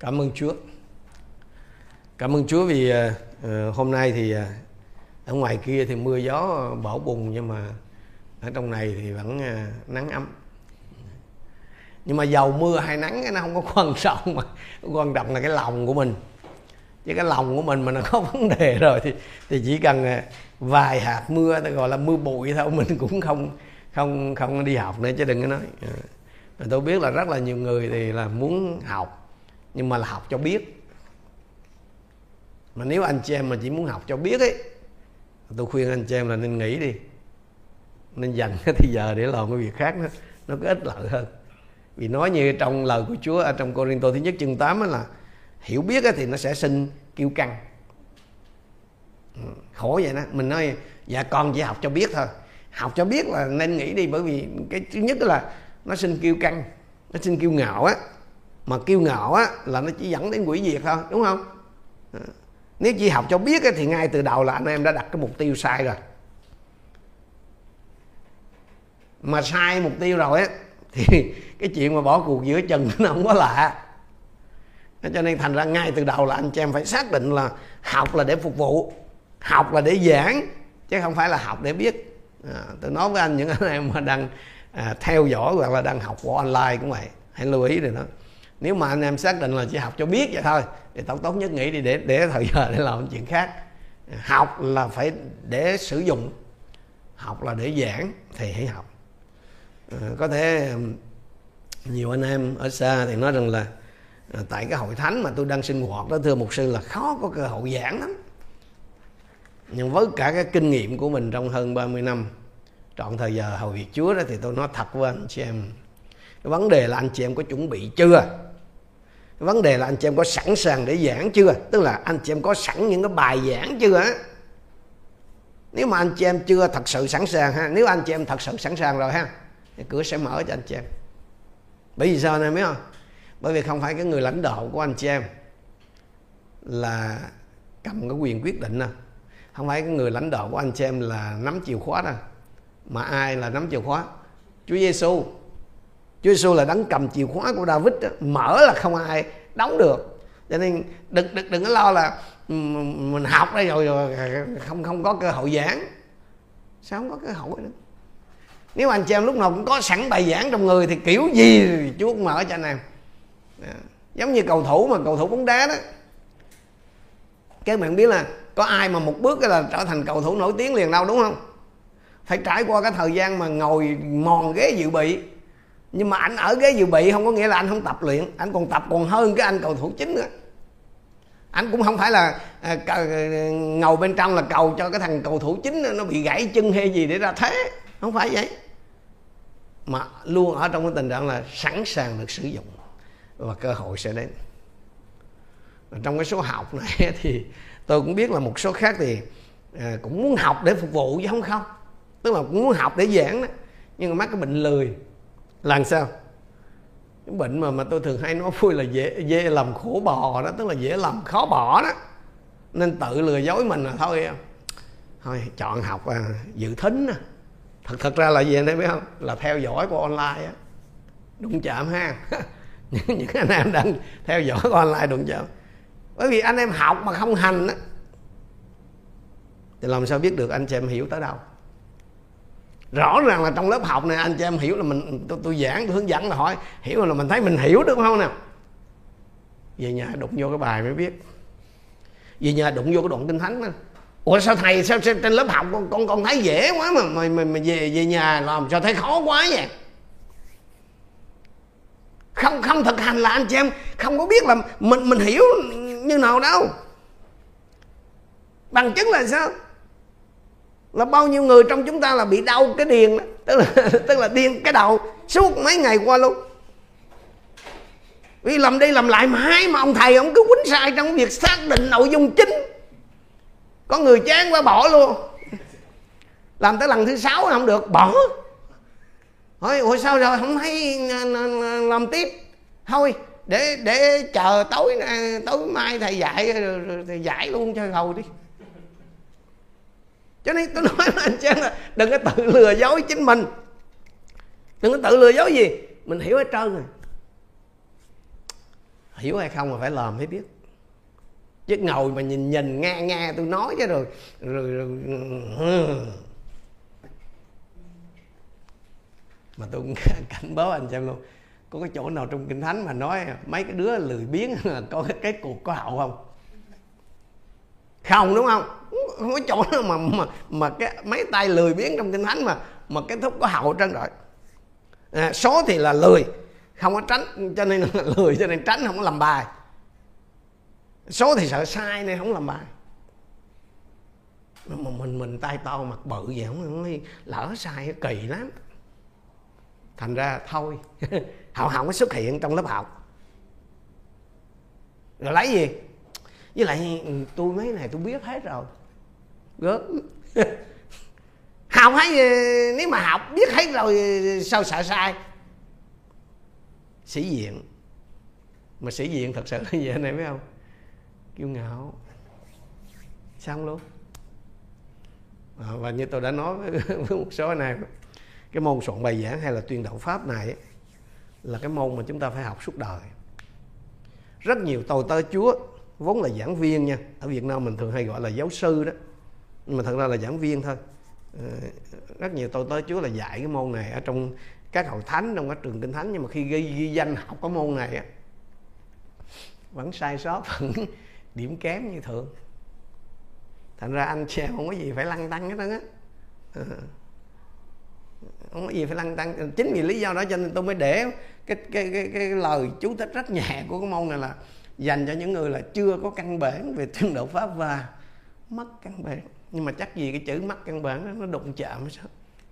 cảm ơn Chúa. Cảm ơn Chúa vì uh, hôm nay thì uh, ở ngoài kia thì mưa gió bão bùng nhưng mà ở trong này thì vẫn uh, nắng ấm. Nhưng mà dầu mưa hay nắng nó không có quan trọng mà quan trọng là cái lòng của mình. Chứ cái lòng của mình mà nó có vấn đề rồi thì thì chỉ cần vài hạt mưa ta gọi là mưa bụi thôi mình cũng không không không đi học nữa chứ đừng có nói. Tôi biết là rất là nhiều người thì là muốn học nhưng mà là học cho biết. Mà nếu anh chị em mà chỉ muốn học cho biết ấy, tôi khuyên anh chị em là nên nghỉ đi. Nên dành cái thời giờ để làm cái việc khác nó nó có ích lợi hơn. Vì nói như trong lời của Chúa ở trong Corinto thứ nhất chương 8 là, hiểu biết thì nó sẽ sinh kiêu căng. Ừ, khổ vậy đó. Mình nói dạ con chỉ học cho biết thôi. Học cho biết là nên nghĩ đi bởi vì cái thứ nhất là nó sinh kiêu căng, nó sinh kiêu ngạo á mà kiêu ngạo á là nó chỉ dẫn đến quỷ diệt thôi đúng không? À, nếu chỉ học cho biết á, thì ngay từ đầu là anh em đã đặt cái mục tiêu sai rồi. Mà sai mục tiêu rồi á thì cái chuyện mà bỏ cuộc giữa chừng nó không có lạ. Cho nên thành ra ngay từ đầu là anh chị em phải xác định là học là để phục vụ học là để giảng chứ không phải là học để biết. À, tôi nói với anh những anh em mà đang à, theo dõi hoặc là đang học võ online cũng vậy hãy lưu ý rồi đó nếu mà anh em xác định là chỉ học cho biết vậy thôi thì tổng tốt nhất nghĩ đi để để thời giờ để làm chuyện khác. Học là phải để sử dụng học là để giảng thì hãy học. À, có thể nhiều anh em ở xa thì nói rằng là à, tại cái hội thánh mà tôi đang sinh hoạt đó thưa mục sư là khó có cơ hội giảng lắm. Nhưng với cả cái kinh nghiệm của mình trong hơn 30 năm trọn thời giờ hầu việc Chúa đó thì tôi nói thật với anh chị em cái vấn đề là anh chị em có chuẩn bị chưa? Cái vấn đề là anh chị em có sẵn sàng để giảng chưa? Tức là anh chị em có sẵn những cái bài giảng chưa? Á nếu mà anh chị em chưa thật sự sẵn sàng ha, nếu anh chị em thật sự sẵn sàng rồi ha, thì cửa sẽ mở cho anh chị em. Bởi vì sao anh em biết không? Bởi vì không phải cái người lãnh đạo của anh chị em là cầm cái quyền quyết định đâu. Không phải cái người lãnh đạo của anh chị em là nắm chìa khóa đâu. Mà ai là nắm chìa khóa? Chúa Giêsu Chúa Giêsu là đấng cầm chìa khóa của David đó. mở là không ai đóng được. Cho nên đừng đừng đừng có lo là ừ, mình học đây rồi, rồi không không có cơ hội giảng. Sao không có cơ hội nữa? Nếu anh chị em lúc nào cũng có sẵn bài giảng trong người thì kiểu gì Chúa cũng mở cho anh em. À, giống như cầu thủ mà cầu thủ bóng đá đó. Các bạn biết là có ai mà một bước là trở thành cầu thủ nổi tiếng liền đâu đúng không? Phải trải qua cái thời gian mà ngồi mòn ghế dự bị nhưng mà anh ở ghế dự bị không có nghĩa là anh không tập luyện. Anh còn tập còn hơn cái anh cầu thủ chính nữa. Anh cũng không phải là à, bên trong là cầu cho cái thằng cầu thủ chính nó bị gãy chân hay gì để ra thế. Không phải vậy. Mà luôn ở trong cái tình trạng là sẵn sàng được sử dụng và cơ hội sẽ đến. Trong cái số học này thì tôi cũng biết là một số khác thì à, cũng muốn học để phục vụ chứ không không. Tức là cũng muốn học để giảng đó. Nhưng mà mắc cái bệnh lười làm sao? Cái bệnh mà mà tôi thường hay nói vui là dễ dễ làm khổ bò đó tức là dễ làm khó bỏ đó. Nên tự lừa dối mình là thôi thôi chọn học à, dự thính à. thật thật ra là gì anh biết không? Là theo dõi của online á. Đụng chạm ha. Những, những anh em đang theo dõi của online đụng chạm. Bởi vì anh em học mà không hành á. Thì làm sao biết được anh chị em hiểu tới đâu? Rõ ràng là trong lớp học này anh chị em hiểu là mình tôi, tôi giảng tôi hướng dẫn là hỏi hiểu là mình thấy mình hiểu được không nào? Về nhà đụng vô cái bài mới biết. Về nhà đụng vô cái đoạn kinh thánh đó. ủa sao thầy sao, sao trên lớp học con con con thấy dễ quá mà mà, mà, mà về về nhà làm sao thấy khó quá vậy? Không không thực hành là anh chị em không có biết là mình mình hiểu như nào đâu. Bằng chứng là sao? Là bao nhiêu người trong chúng ta là bị đau cái điền đó. Tức là tức là điên cái đầu. Suốt mấy ngày qua luôn. Vì làm đi làm lại mãi mà ông thầy ông cứ quýnh sai trong việc xác định nội dung chính. Có người chán quá bỏ luôn. Làm tới lần thứ sáu không được, bỏ. Hỏi ủa sao rồi không thấy à, à, à, làm tiếp. Thôi, để để chờ tối tối mai thầy dạy thầy dạy luôn cho hầu đi cho nên tôi nói với anh chị là đừng có tự lừa dối chính mình. Đừng có tự lừa dối gì. Mình hiểu hết trơn rồi. Hiểu hay không mà phải làm mới biết. Chứ ngồi mà nhìn nhìn nghe nghe tôi nói chứ rồi rồi, rồi ừ. mà tôi cũng cảnh báo anh xem luôn. Có cái chỗ nào trong kinh thánh mà nói mấy cái đứa lười biếng có cái cuộc có hậu không? Không đúng không? Không có chỗ nào mà mà, mà cái mấy tay lười biếng trong kinh thánh mà mà cái thúc có hậu trơn rồi à, số thì là lười không có tránh cho nên là lười cho nên tránh không có làm bài. Số thì sợ sai nên không làm bài. Mà mình mình tay to mặt bự vậy không, không lỡ sai kỳ lắm. Thành ra thôi họ không có xuất hiện trong lớp học. Rồi lấy gì? Với lại ừ, tôi mấy này tôi biết hết rồi. Gớm. Học hay ừ, nếu mà học biết hết rồi ừ, sao sợ sai? Sĩ diện. Mà sĩ diện thật sự là gì anh em biết không? Kiêu ngạo. Xong luôn. À, và như tôi đã nói với, với một số anh em cái môn soạn bài giảng hay là tuyên đạo pháp này là cái môn mà chúng ta phải học suốt đời. Rất nhiều tàu tơ chúa vốn là giảng viên nha. Ở Việt Nam mình thường hay gọi là giáo sư đó. Nhưng mà thật ra là giảng viên thôi. Ờ, rất nhiều tôi tới chúa là dạy cái môn này ở trong các hội thánh trong các trường kinh thánh. Nhưng mà khi ghi, ghi danh học cái môn này á vẫn sai sót vẫn điểm kém như thường. Thành ra anh chị không có gì phải lăn tăng hết á. Ờ, không có gì phải lăn tăng. Chính vì lý do đó cho nên tôi mới để cái cái cái, cái lời chú thích rất nhẹ của cái môn này là dành cho những người là chưa có căn bản về thiên độ pháp và mất căn bản. Nhưng mà chắc gì cái chữ mất căn bản đó, nó đụng chạm sao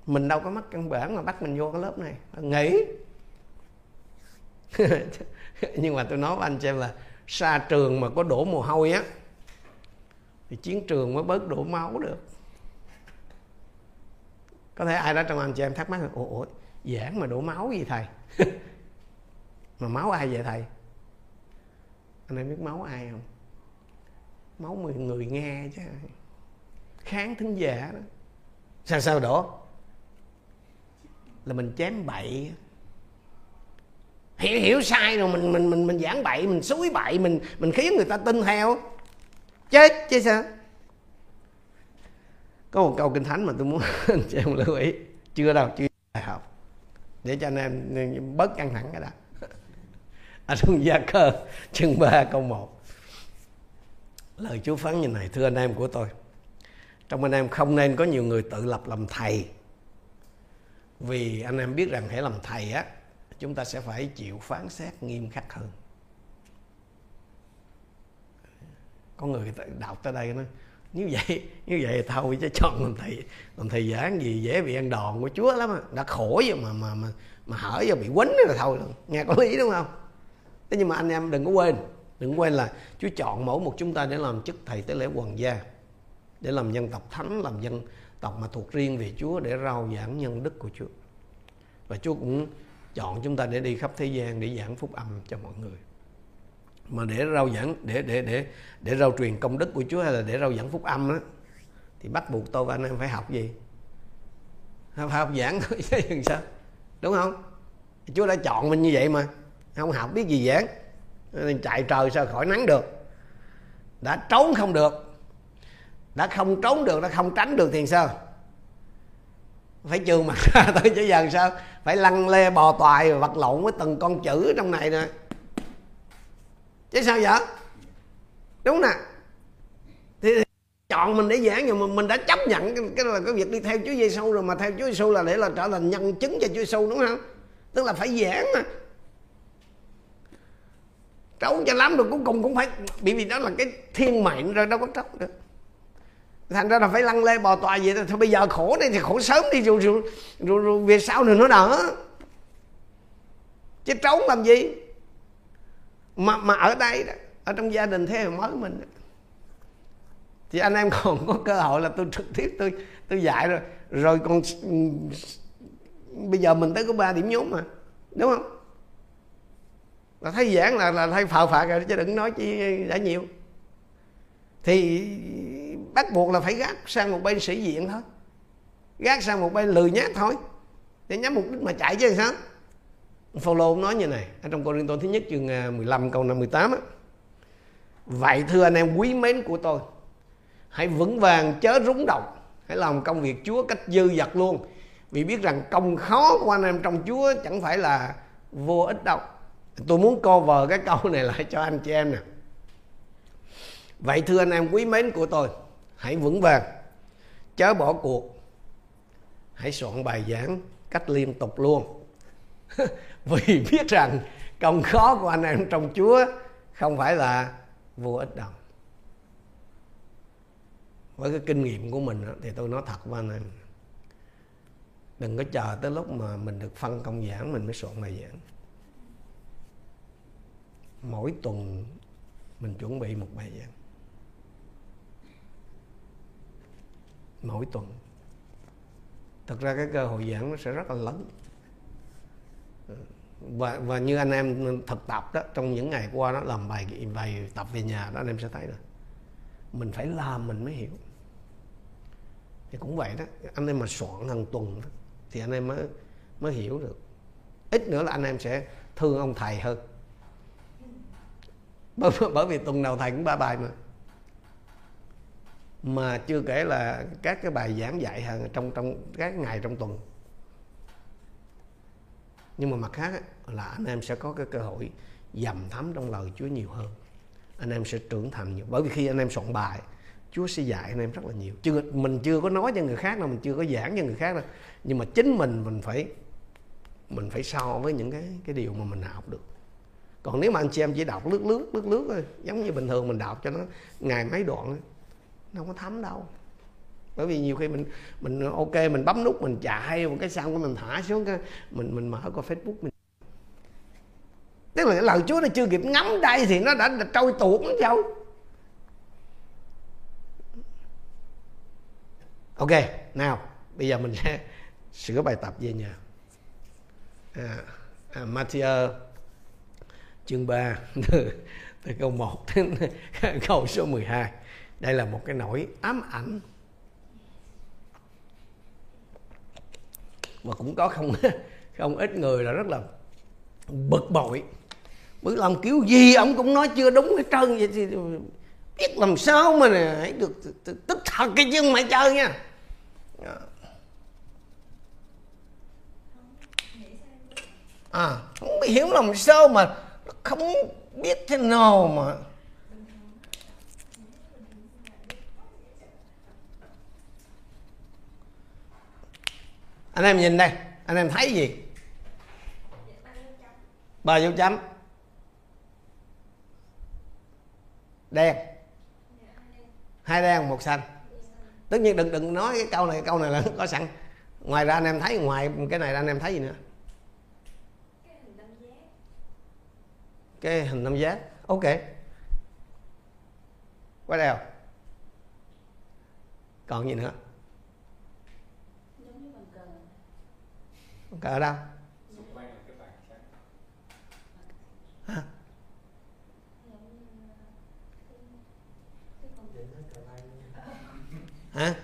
mình đâu có mất căn bản mà bắt mình vô cái lớp này. Ờ, nghĩ. Nhưng mà tôi nói với anh xem là xa trường mà có đổ mồ hôi á thì chiến trường mới bớt đổ máu được. Có thể ai đó trong anh chị em thắc mắc là ủa, ủa giảng mà đổ máu gì thầy? Mà máu ai vậy thầy? Anh em biết máu ai không? Máu người, người nghe chứ. Kháng thính giả đó. Sao sao đổ? Là mình chém bậy. Hiểu hiểu sai rồi mình mình mình mình giảng bậy mình suối bậy mình mình khiến người ta tin theo. Chết chứ sao? Có một câu kinh thánh mà tôi muốn anh chị em lưu ý. Chưa đâu chưa. Bài học để cho anh em bớt căng thẳng cái đó ở trong gia cơ. Chương 3 câu 1 lời Chúa phán như này, thưa anh em của tôi, trong anh em không nên có nhiều người tự lập làm thầy. Vì anh em biết rằng hãy làm thầy á, chúng ta sẽ phải chịu phán xét nghiêm khắc hơn. Có người đọc tới đây nói, nếu vậy như vậy thôi chứ chọn làm thầy làm thầy giảng gì dễ bị ăn đòn của chúa lắm á. Đã khổ rồi mà mà mà mà hở giờ bị quấn rồi thôi nghe có lý đúng không? Thế nhưng mà anh em đừng có quên, đừng quên là chúa chọn mỗi một chúng ta để làm chức thầy tế lễ hoàng gia, để làm dân tộc thánh, làm dân tộc mà thuộc riêng về chúa, để rao giảng nhân đức của chúa. Và chúa cũng chọn chúng ta để đi khắp thế gian để giảng phúc âm cho mọi người. Mà để rao giảng, để để để để rao truyền công đức của Chúa hay là để rao giảng phúc âm đó thì bắt buộc tôi và anh em phải học gì? Phải học giảng thôi, chứ sao. Đúng không? Chúa đã chọn mình như vậy mà không học biết gì giảng nên chạy trời sao khỏi nắng được. Đã trốn không được. Đã không trốn được đã không tránh được thì sao? Phải trường mặt ra tới chứ giờ sao? Phải lăn lê bò toài vật lộn với từng con chữ trong này nè. Chứ sao vậy? Đúng nè. Thì, thì chọn mình để giảng nhưng mà mình đã chấp nhận cái, cái là cái việc đi theo Chúa Giêsu rồi mà theo Chúa Giêsu là để là trở thành nhân chứng cho Chúa Giêsu đúng không? Tức là phải giảng mà trốn cho lắm rồi cuối cùng cũng phải bị vì đó là cái thiên mệnh rồi đâu có trốn được. Thành ra là phải lăn lê bò tòa vậy thôi. Bây giờ khổ đây thì khổ sớm đi rồi rồi, rồi, rồi về sau này nó đỡ chứ trốn làm gì? Mà mà ở đây đó, ở trong gia đình thế hệ mới mình đó, thì anh em còn có cơ hội là tôi trực tiếp tôi tôi dạy rồi. Rồi còn bây giờ mình tới có ba điểm nhóm mà đúng không? Là thấy giảng là là thấy phạo phạt rồi chứ đừng nói chi đã nhiều. Thì bắt buộc là phải gác sang một bên sĩ diện thôi. Gác sang một bên lười nhát thôi. Để nhắm mục đích mà chạy chứ sao? Phaolô nói như này, ở trong Cô-rin-tô thứ nhất chương à, 15 câu 58 á. Vậy thưa anh em, quý mến của tôi, Hãy vững vàng chớ rúng động. Hãy làm công việc Chúa cách dư dật luôn. Vì biết rằng công khó của anh em trong Chúa Chẳng phải là vô ích đâu. Tôi muốn cover cái câu này lại cho anh chị em nè. Vậy thưa anh em, quý mến của tôi, Hãy vững vàng, Chớ bỏ cuộc. Hãy soạn bài giảng cách liên tục luôn. Vì biết rằng công khó của anh em trong Chúa Không phải là vô ích đâu. Với cái kinh nghiệm của mình thì tôi nói thật với anh em. Đừng có chờ tới lúc mà mình được phân công giảng, mình mới soạn bài giảng mỗi tuần mình chuẩn bị một bài giảng. Mỗi tuần. Thật ra cái cơ hội giảng nó sẽ rất là lớn. Và và như anh em thực tập đó trong những ngày qua đó làm bài bài tập về nhà đó anh em sẽ thấy là mình phải làm mình mới hiểu. Thì cũng vậy đó. Anh em mà soạn hàng tuần đó, thì anh em mới mới hiểu được. Ít nữa là anh em sẽ thương ông thầy hơn bởi, bởi vì tuần nào thầy cũng ba bài mà. Mà chưa kể là các cái bài giảng dạy hàng trong trong các ngày trong tuần. Nhưng mà mặt khác là anh em sẽ có cái cơ hội dầm thấm trong lời Chúa nhiều hơn. Anh em sẽ trưởng thành nhiều. Bởi vì khi anh em soạn bài Chúa sẽ dạy anh em rất là nhiều. Chưa mình chưa có nói cho người khác đâu mình chưa có giảng cho người khác đâu. Nhưng mà chính mình mình phải mình phải so với những cái cái điều mà mình học được còn nếu mà anh chị em chỉ đọc lướt lướt lướt lướt thôi giống như bình thường mình đọc cho nó ngày mấy đoạn nó không có thấm đâu. Bởi vì nhiều khi mình mình ok mình bấm nút mình chạy một cái xong cái mình thả xuống cái mình mình mở qua facebook mình. Tức là cái lời chúa nó chưa kịp ngắm đây thì nó đã, đã trôi tuột nó đâu ok nào bây giờ mình sẽ sửa bài tập về nhà. À, à, Matthew chương 3 từ câu 1 đến câu số 12 đây là một cái nỗi ám ảnh. Mà cũng có không không ít người là rất là bực bội. Bởi làm kiểu gì ông cũng nói chưa đúng hết trơn vậy thì biết làm sao mà nè, hãy được tức thật cái chân mày chơi nha. À không hiểu làm sao mà không biết thế nào mà. Anh em nhìn đây, anh em thấy gì? Ba dấu chấm đen. Hai đen, một xanh. Tất nhiên đừng đừng nói cái câu này câu này là có sẵn. Ngoài ra anh em thấy, ngoài cái này ra anh em thấy gì nữa? Cái hình tam giác. Ok. Quay đèo. Còn gì nữa? Cờ ở đâu? Hả? Hả?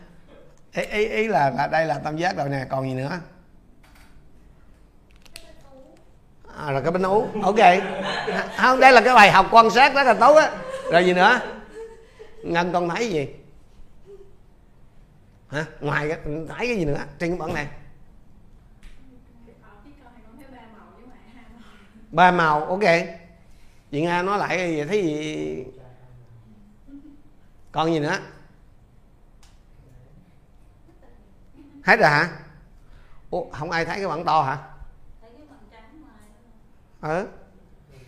Ý, ý, ý là, là đây là tam giác rồi nè còn gì nữa? À, rồi cái bánh ú. Ok. Không đây là cái bài học quan sát rất là tốt á. Rồi gì nữa? Ngân con thấy gì? Hả? Ngoài cái thấy cái gì nữa? Trên cái bảng này. Ba màu ok. Chị nga nói lại gì thấy gì? Còn gì nữa? Hết rồi hả? Ủa, không ai thấy cái bảng to hả? Ừ.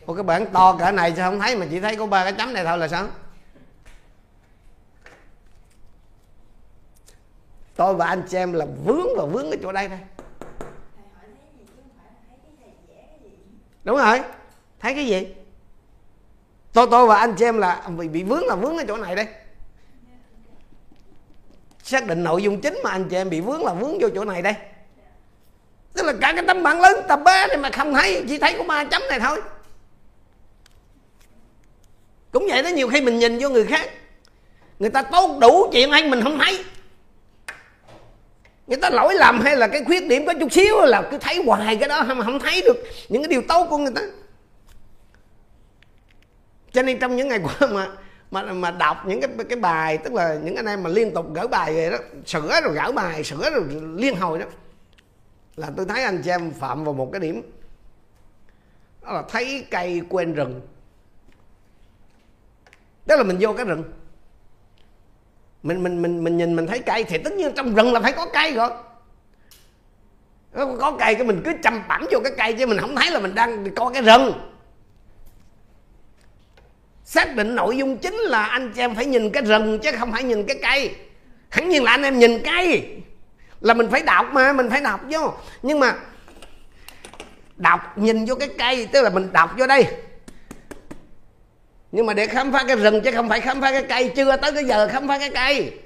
Ủa, cái bản to cả này sao không thấy mà chỉ thấy có ba cái chấm này thôi là sao? Tôi và anh chị em là vướng và vướng ở chỗ đây đây. đúng rồi. Thấy cái gì? Tôi tôi và anh chị em là bị bị vướng là vướng ở chỗ này đây. Xác định nội dung chính mà anh chị em bị vướng là vướng vô chỗ này đây tức là cả cái tấm bảng lớn tập bé này mà không thấy, chỉ thấy có ba chấm này thôi. Cũng vậy đó, nhiều khi mình nhìn vô người khác, người ta tốt đủ chuyện hay mình không thấy. Người ta lỗi lầm hay là cái khuyết điểm có chút xíu là cứ thấy hoài cái đó mà không thấy được những cái điều tốt của người ta. Cho nên trong những ngày qua mà mà mà đọc những cái cái bài, tức là những anh em mà liên tục gỡ bài về đó, sửa rồi gỡ bài, sửa rồi liên hồi đó là tôi thấy anh chị em phạm vào một cái điểm. Đó là thấy cây quên rừng. Tức là mình vô cái rừng. Mình mình mình mình nhìn mình thấy cây thì tất nhiên trong rừng là phải có cây rồi. Có cây cái mình cứ chăm bẵm vô cái cây chứ mình không thấy là mình đang có cái rừng. Xác định nội dung chính là anh chị em phải nhìn cái rừng chứ không phải nhìn cái cây. Hẳn nhiên là anh em nhìn cây là mình phải đọc mà, mình phải đọc vô. Nhưng mà đọc nhìn vô cái cây, tức là mình đọc vô đây. Nhưng mà để khám phá cái rừng chứ không phải khám phá cái cây. Chưa tới cái giờ khám phá cái cây.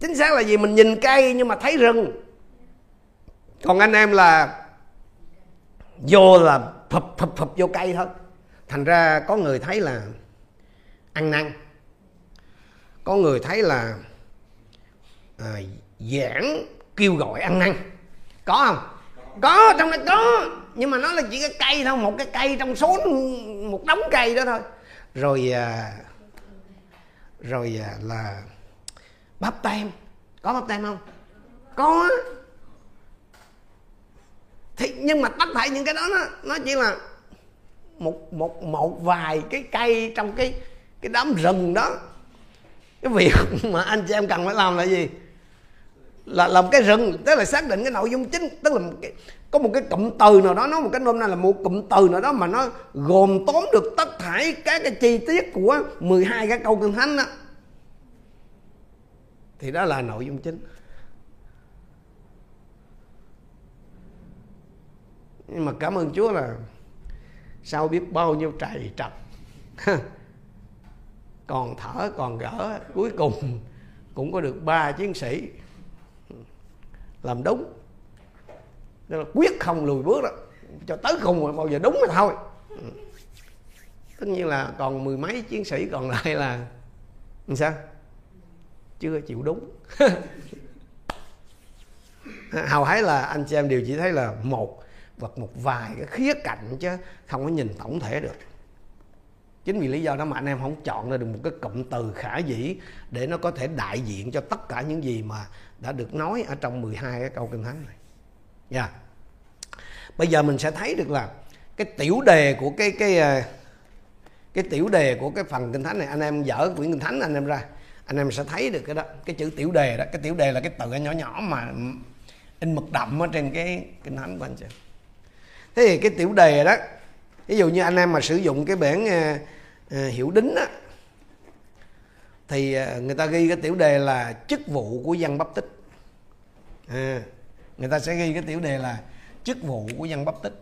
Chính xác là gì? Mình nhìn cây nhưng mà thấy rừng. Còn anh em là vô là phập phập phập vô cây thôi. Thành ra có người thấy là ăn năn. Có người thấy là à, giảng kêu gọi ăn năn. Có không? Có trong này có. Nhưng mà nó là chỉ cái cây thôi một cái cây trong số một đống cây đó thôi. Rồi à, rồi à, là bắp tem có bắp tem không? Có. Thì nhưng mà tất cả những cái đó nó nó chỉ là một một một vài cái cây trong cái cái đám rừng đó. Cái việc mà anh chị em cần phải làm là gì? Là làm cái rừng. Tức là xác định cái nội dung chính. Tức là cái, có một cái cụm từ nào đó nói một cái nôm na là một cụm từ nào đó mà nó gồm tóm được tất cả các cái chi tiết của 12 cái câu kinh thánh đó thì đó là nội dung chính. Nhưng mà cảm ơn Chúa là sao biết bao nhiêu trầy trật còn thở còn gỡ cuối cùng cũng có được ba chiến sĩ làm đúng. Nên là quyết không lùi bước đó. Cho tới cùng mà bao giờ đúng mà thôi. Ừ. Tất nhiên là còn mười mấy chiến sĩ còn lại là làm sao? Chưa chịu đúng. Hầu hết là anh chị em đều chỉ thấy là một hoặc một vài cái khía cạnh chứ không có nhìn tổng thể được chính vì lý do đó mà anh em không chọn ra được một cái cụm từ khả dĩ để nó có thể đại diện cho tất cả những gì mà đã được nói ở trong 12 cái câu kinh thánh này. Nha. Yeah. Bây giờ mình sẽ thấy được là cái tiểu đề của cái cái ờ, cái tiểu đề của cái phần kinh thánh này, anh em dở quyển kinh thánh anh em ra, anh em sẽ thấy được cái đó, cái chữ tiểu đề đó cái tiểu đề là cái từ nhỏ nhỏ mà in mực đậm ở trên cái kinh thánh của anh chị thế thì cái tiểu đề đó, ví dụ như anh em mà sử dụng cái bản ờ, Ờ, hiểu đính á thì ờ, người ta ghi cái tiểu đề là chức vụ của dân bắp tích à, người ta sẽ ghi cái tiểu đề là chức vụ của dân bắp tích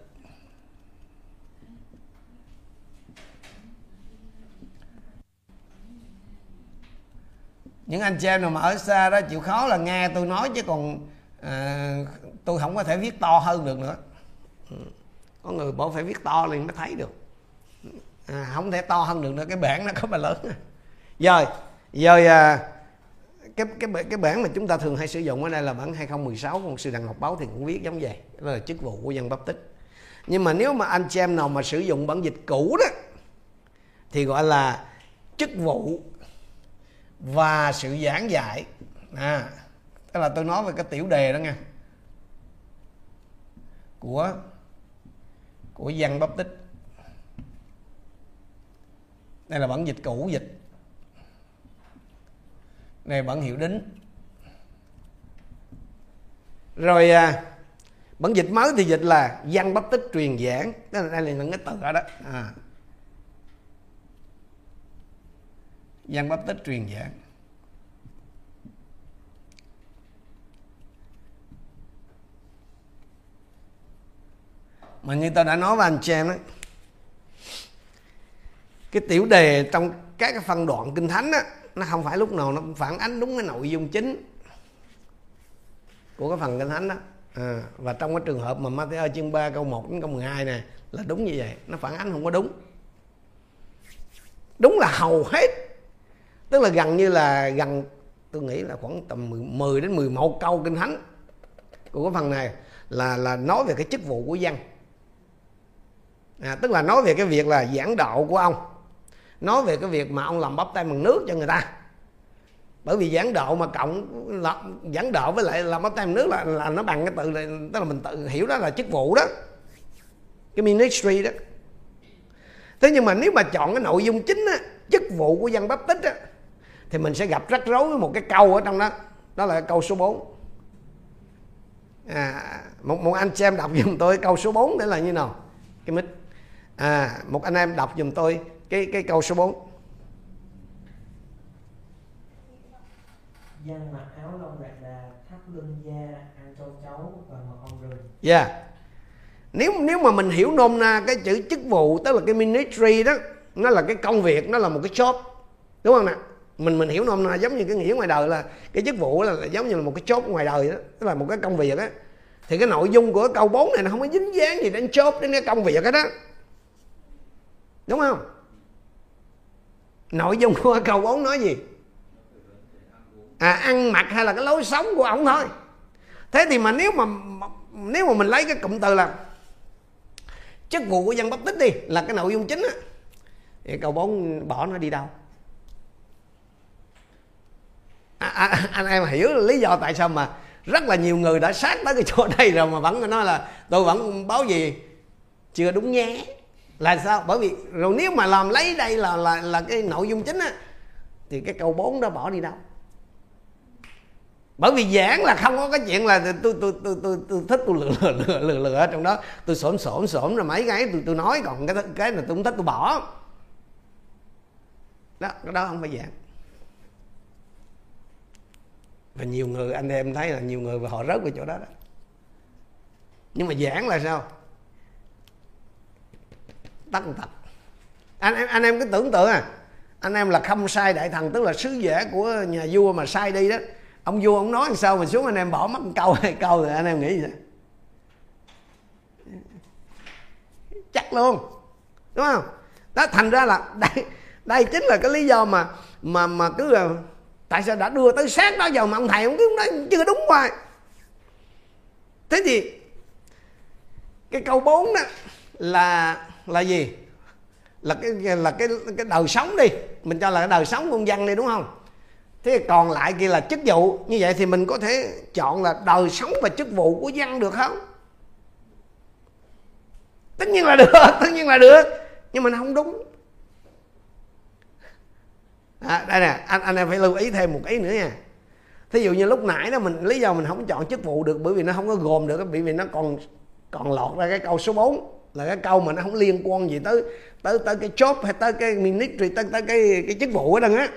những anh chị em nào mà ở xa đó chịu khó là nghe tôi nói chứ còn à, tôi không có thể viết to hơn được nữa. Ừ, có người bỏ phải viết to liền mới thấy được à, không thể to hơn được nữa cái bảng nó có mà lớn. Rồi rồi à, cái cái cái bản mà chúng ta thường hay sử dụng ở đây là bản 2016 của một sư đặng ngọc báo thì cũng viết giống vậy đó là chức vụ của dân bắp tích nhưng mà nếu mà anh chị em nào mà sử dụng bản dịch cũ đó thì gọi là chức vụ và sự giảng dạy. À tức là tôi nói về cái tiểu đề đó nha của của dân bắp tích đây là bản dịch cũ dịch. Này bản hiệu đính. Rồi à, bản dịch mới thì dịch là văn bắp tích truyền giảng. Đây là, đây là những cái từ đó à. văn bắp tích truyền giảng. Mà như tôi đã nói với anh chị em đó cái tiểu đề trong các cái phân đoạn kinh thánh á nó không phải lúc nào nó phản ánh đúng cái nội dung chính của cái phần kinh thánh đó. À, và trong cái trường hợp mà Matthew chương 3 câu 1 đến câu 12 này là đúng như vậy. Nó phản ánh không có đúng. Đúng là hầu hết tức là gần như là gần tôi nghĩ là khoảng tầm 10, 10 đến 11 câu kinh thánh của cái phần này là là nói về cái chức vụ của dân. À, tức là nói về cái việc là giảng đạo của ông nói về cái việc mà ông làm bắp tay bằng nước cho người ta. Bởi vì giảng độ mà cộng giảng độ với lại làm bắp tay bằng nước là là nó bằng cái từ này tức là mình tự hiểu đó là chức vụ đó. Cái ministry đó. Thế nhưng mà nếu mà chọn cái nội dung chính á chức vụ của dân bắp tích á thì mình sẽ gặp rắc rối với một cái câu ở trong đó. Đó là câu số 4 à, một một anh xem đọc giùm tôi câu số 4 để là như nào? Cái mít à một anh em đọc giùm tôi cái cái câu số 4 dân mặc áo lông rạc đà thắt lưng da ăn châu chấu và mật ong rừng. Yeah nếu nếu mà mình hiểu nôm na cái chữ chức vụ tức là cái ministry đó nó là cái công việc nó là một cái job đúng không nè mình mình hiểu nôm na giống như cái nghĩa ngoài đời là cái chức vụ là, là giống như là một cái job ngoài đời đó tức là một cái công việc á. Thì cái nội dung của câu 4 này nó không có dính dáng gì đến job đến cái công việc hết đó. Đúng không nội dung của câu 4 nói gì? À ăn mặc hay là cái lối sống của ổng thôi. Thế thì mà nếu mà nếu mà mình lấy cái cụm từ là chức vụ của dân bắp tích đi là cái nội dung chính á thì câu 4 bỏ nó đi đâu? À, à, anh em hiểu lý do tại sao mà rất là nhiều người đã sát tới cái chỗ đây rồi mà vẫn nói là tôi vẫn báo gì chưa đúng nhé là sao? Bởi vì rồi nếu mà làm lấy đây là là là cái nội dung chính á thì cái câu 4 đó bỏ đi đâu? Bởi vì giảng là không có cái chuyện là tôi tôi tôi tôi, tôi thích tôi lừa lừa lừa lừa lừa ở trong đó. Tôi xổm xổm xổm rồi mấy cái tôi tôi nói còn cái cái này tôi không thích tôi bỏ. Đó cái đó không phải giảng. Và nhiều người anh em thấy là nhiều người họ rớt về chỗ đó đó. Nhưng mà giảng là sao? Tăng tật anh em anh em cứ tưởng tượng à anh em là không sai đại thần, tức là sứ giả của nhà vua mà sai đi đó. Ông vua ông nói làm sao mà xuống anh em bỏ mất một câu, hai câu rồi anh em nghĩ gì chắc luôn, đúng không? Đó, thành ra là đây đây chính là cái lý do mà mà mà cứ là tại sao đã đưa tới sát đó giờ mà ông thầy ông cứ nói chưa đúng hoài. Thế thì cái câu 4 đó là là gì? Là cái là cái cái đời sống đi. Mình cho là cái đời sống của con dân đi đúng không? Thế còn lại kia là chức vụ. Như vậy thì mình có thể chọn là đời sống và chức vụ của dân được không? Tất nhiên là được tất nhiên là được. Nhưng mà nó không đúng. À, đây nè anh anh em phải lưu ý thêm một ý nữa nha. Thí dụ như lúc nãy đó mình lý do mình không chọn chức vụ được bởi vì nó không có gồm được bởi vì nó còn còn lọt ra cái câu số 4 là cái câu mà nó không liên quan gì tới tới tới cái job hay tới cái ministry tới tới cái cái chức vụ ở đằng á.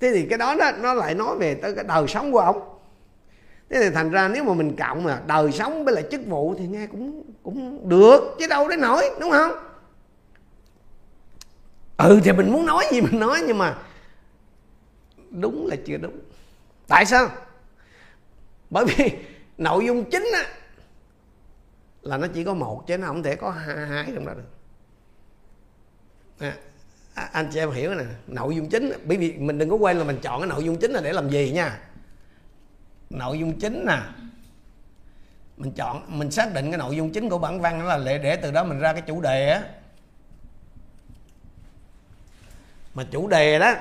Thế thì cái đó, đó nó lại nói về tới cái đời sống của ông. Thế thì thành ra nếu mà mình cộng mà đời sống với lại chức vụ thì nghe cũng cũng được chứ đâu đến nổi đúng không? Ừ thì mình muốn nói gì mình nói nhưng mà đúng là chưa đúng. Tại sao? Bởi vì nội dung chính á là nó chỉ có một chứ nó không thể có hai, hai trong đó được. À, à, anh chị em hiểu nè nội dung chính bởi vì mình đừng có quên là mình chọn cái nội dung chính là để làm gì nha. Nội dung chính nè mình chọn mình xác định cái nội dung chính của bản văn đó là để để từ đó mình ra cái chủ đề á. Mà chủ đề đó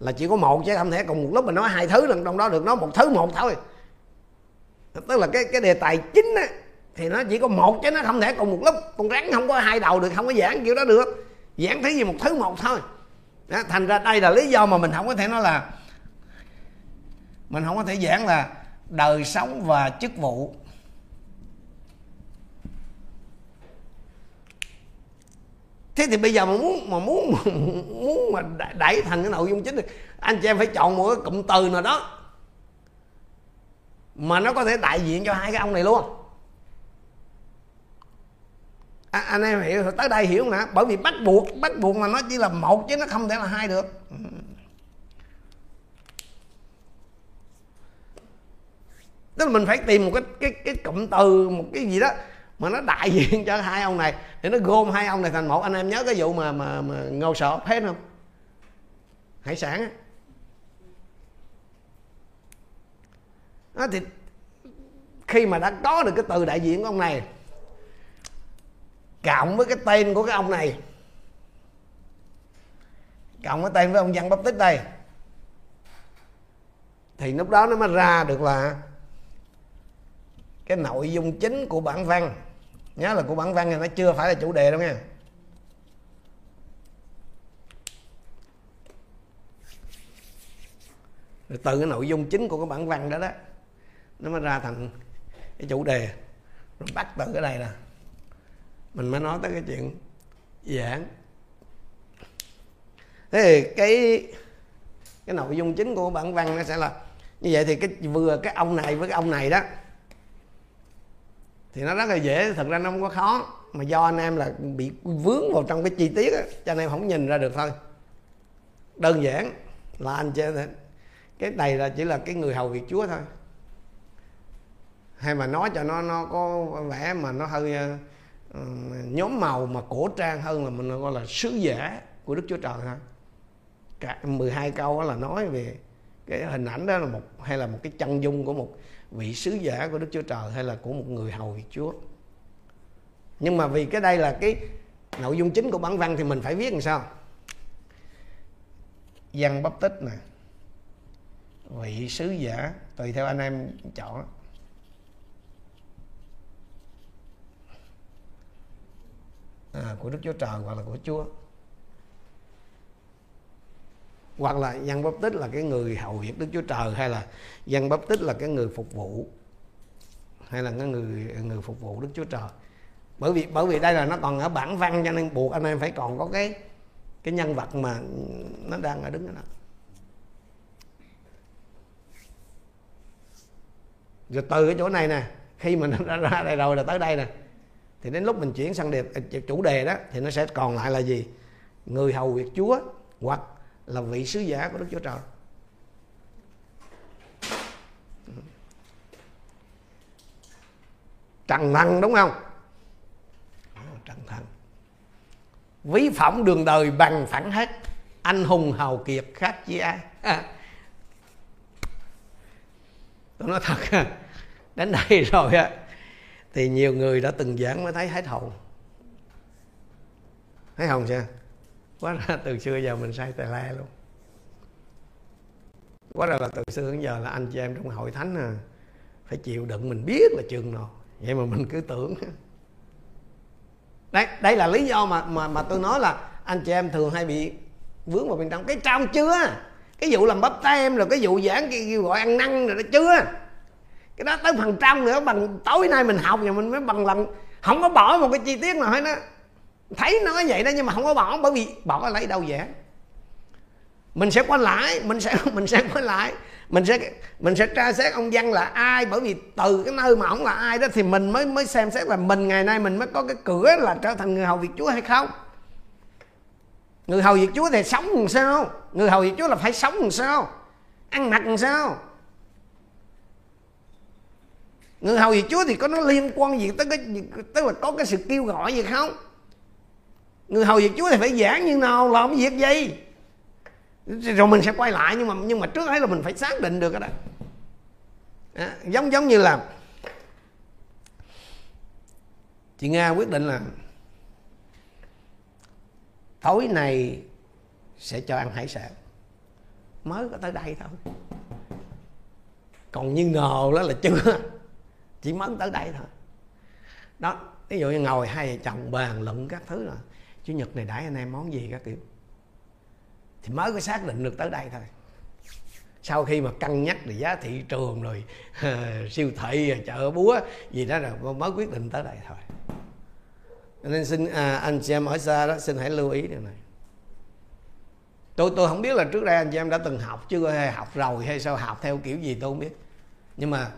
là chỉ có một chứ không thể cùng một lúc mình nói hai thứ lần trong đó được nói một thứ một thôi. Tức là cái cái đề tài chính á thì nó chỉ có một chứ nó không thể cùng một lúc. Con rắn không có hai đầu được không có giảng kiểu đó được. Giảng thứ gì một thứ một thôi. Đó, thành ra đây là lý do mà mình không có thể nói là mình không có thể giảng là đời sống và chức vụ. Thế thì bây giờ mà muốn mà muốn muốn mà đẩy thành cái nội dung chính được anh chị em phải chọn một cái cụm từ nào đó mà nó có thể đại diện cho hai cái ông này luôn à, anh em hiểu tới đây hiểu không nè? Bởi vì bắt buộc bắt buộc mà nó chỉ là một chứ nó không thể là hai được. Ừ. Tức là mình phải tìm một cái cái cái cụm từ một cái gì đó mà nó đại diện cho hai ông này để nó gom hai ông này thành một. Anh em nhớ cái vụ mà mà, mà ngô sợ hết không? Hải sản á. Đó, thì khi mà đã có được cái từ đại diện của ông này cộng với cái tên của cái ông này. Cộng với tên với ông Giăng Bắp Tích đây. Thì lúc đó nó mới ra được là cái nội dung chính của bản văn. Nhớ là của bản văn này nó chưa phải là chủ đề đâu nha. Rồi từ cái nội dung chính của cái bản văn đó đó, nó mới ra thành cái chủ đề. Rồi bắt từ cái này nè mình mới nói tới cái chuyện giảng thế thì cái cái nội dung chính của bản văn nó sẽ là như vậy thì cái vừa cái ông này với cái ông này đó thì nó rất là dễ. Thật ra nó không có khó mà do anh em là bị vướng vào trong cái chi tiết á, cho anh em không nhìn ra được thôi. Đơn giản là anh chơi cái này là chỉ là cái người hầu việc chúa thôi. Hay mà nói cho nó nó có vẻ mà nó hơi nhóm màu mà cổ trang hơn là mình gọi là sứ giả của đức chúa trời thôi cả 12 câu đó là nói về cái hình ảnh đó là một, hay là một cái chân dung của một vị sứ giả của Đức Chúa Trời hay là của một người hầu việc Chúa. Nhưng mà vì cái đây là cái nội dung chính của bản văn thì mình phải viết làm sao? Văn bắp tích nè. Vị sứ giả, tùy theo anh em chọn. À, của Đức Chúa Trời hoặc là của Chúa. Hoặc là dân bắp tích là cái người hầu việc đức chúa trời hay là dân bắp tích là cái người phục vụ? Hay là cái người người phục vụ đức chúa trời? Bởi vì bởi vì đây là nó còn ở bản văn cho nên buộc anh em phải còn có cái cái nhân vật mà nó đang ở đứng ở đó. Rồi từ cái chỗ này nè khi mình đã ra đây rồi là tới đây nè thì đến lúc mình chuyển sang đề, à, chủ đề đó thì nó sẽ còn lại là gì? Người hầu việc chúa hoặc là vị sứ giả của Đức Chúa Trời. Trần thần đúng không? Trần thần. Ví phỏng đường đời bằng phẳng hết. Anh hùng hào kiệt khác chi ai? À. Tôi nói thật Đến đây rồi á thì nhiều người đã từng giảng mới thấy hết hồn Thấy hồn chưa quá ra từ xưa giờ mình sai tài la luôn. Quá ra là từ xưa đến giờ là anh chị em trong hội thánh à, phải chịu đựng mình biết là chừng nào. Vậy mà mình cứ tưởng. Đây đây là lý do mà mà mà tôi nói là anh chị em thường hay bị vướng vào bên trong. Cái trong chưa? Cái vụ làm bắp tem rồi cái vụ giảng cái gọi ăn năn rồi đó chưa? Cái đó tới phần trăm nữa, bằng tối nay mình học rồi mình mới bằng lần. Không có bỏ một cái chi tiết nào hết đó thấy nó vậy đó, nhưng mà không có bỏ, bởi vì bỏ lấy đâu dễ. Mình sẽ quay lại, mình sẽ mình sẽ quay lại. Mình sẽ mình sẽ tra xét ông văn là ai, bởi vì từ cái nơi mà ông là ai đó thì mình mới mới xem xét là mình ngày nay mình mới có cái cửa là trở thành người hầu việc chúa hay không. Người hầu việc chúa thì sống làm sao? Người hầu việc chúa là phải sống làm sao? Ăn mặc làm sao? Người hầu việc chúa thì có nó liên quan gì tới cái tức là có cái sự kêu gọi gì không? Người hầu việc chúa thì phải giảng như nào làm việc gì? Rồi mình sẽ quay lại nhưng mà nhưng mà trước ấy là mình phải xác định được cái đó. À, giống giống như là chị nga quyết định là tối này sẽ cho ăn hải sản. Mới có tới đây thôi. Còn như ngờ đó là chưa chỉ mới tới đây thôi. Đó ví dụ như ngồi hai vợ chồng bàn luận các thứ là chủ nhật này đãi anh em món gì? các kiểu. Thì mới có xác định được tới đây thôi. Sau khi mà cân nhắc về giá thị trường rồi siêu thị chợ búa gì đó rồi mới quyết định tới đây thôi. Nên xin à, anh chị em ở xa đó xin hãy lưu ý điều này. Tôi tôi không biết là trước đây anh chị em đã từng học chưa hay học rồi hay sao học theo kiểu gì tôi không biết. Nhưng mà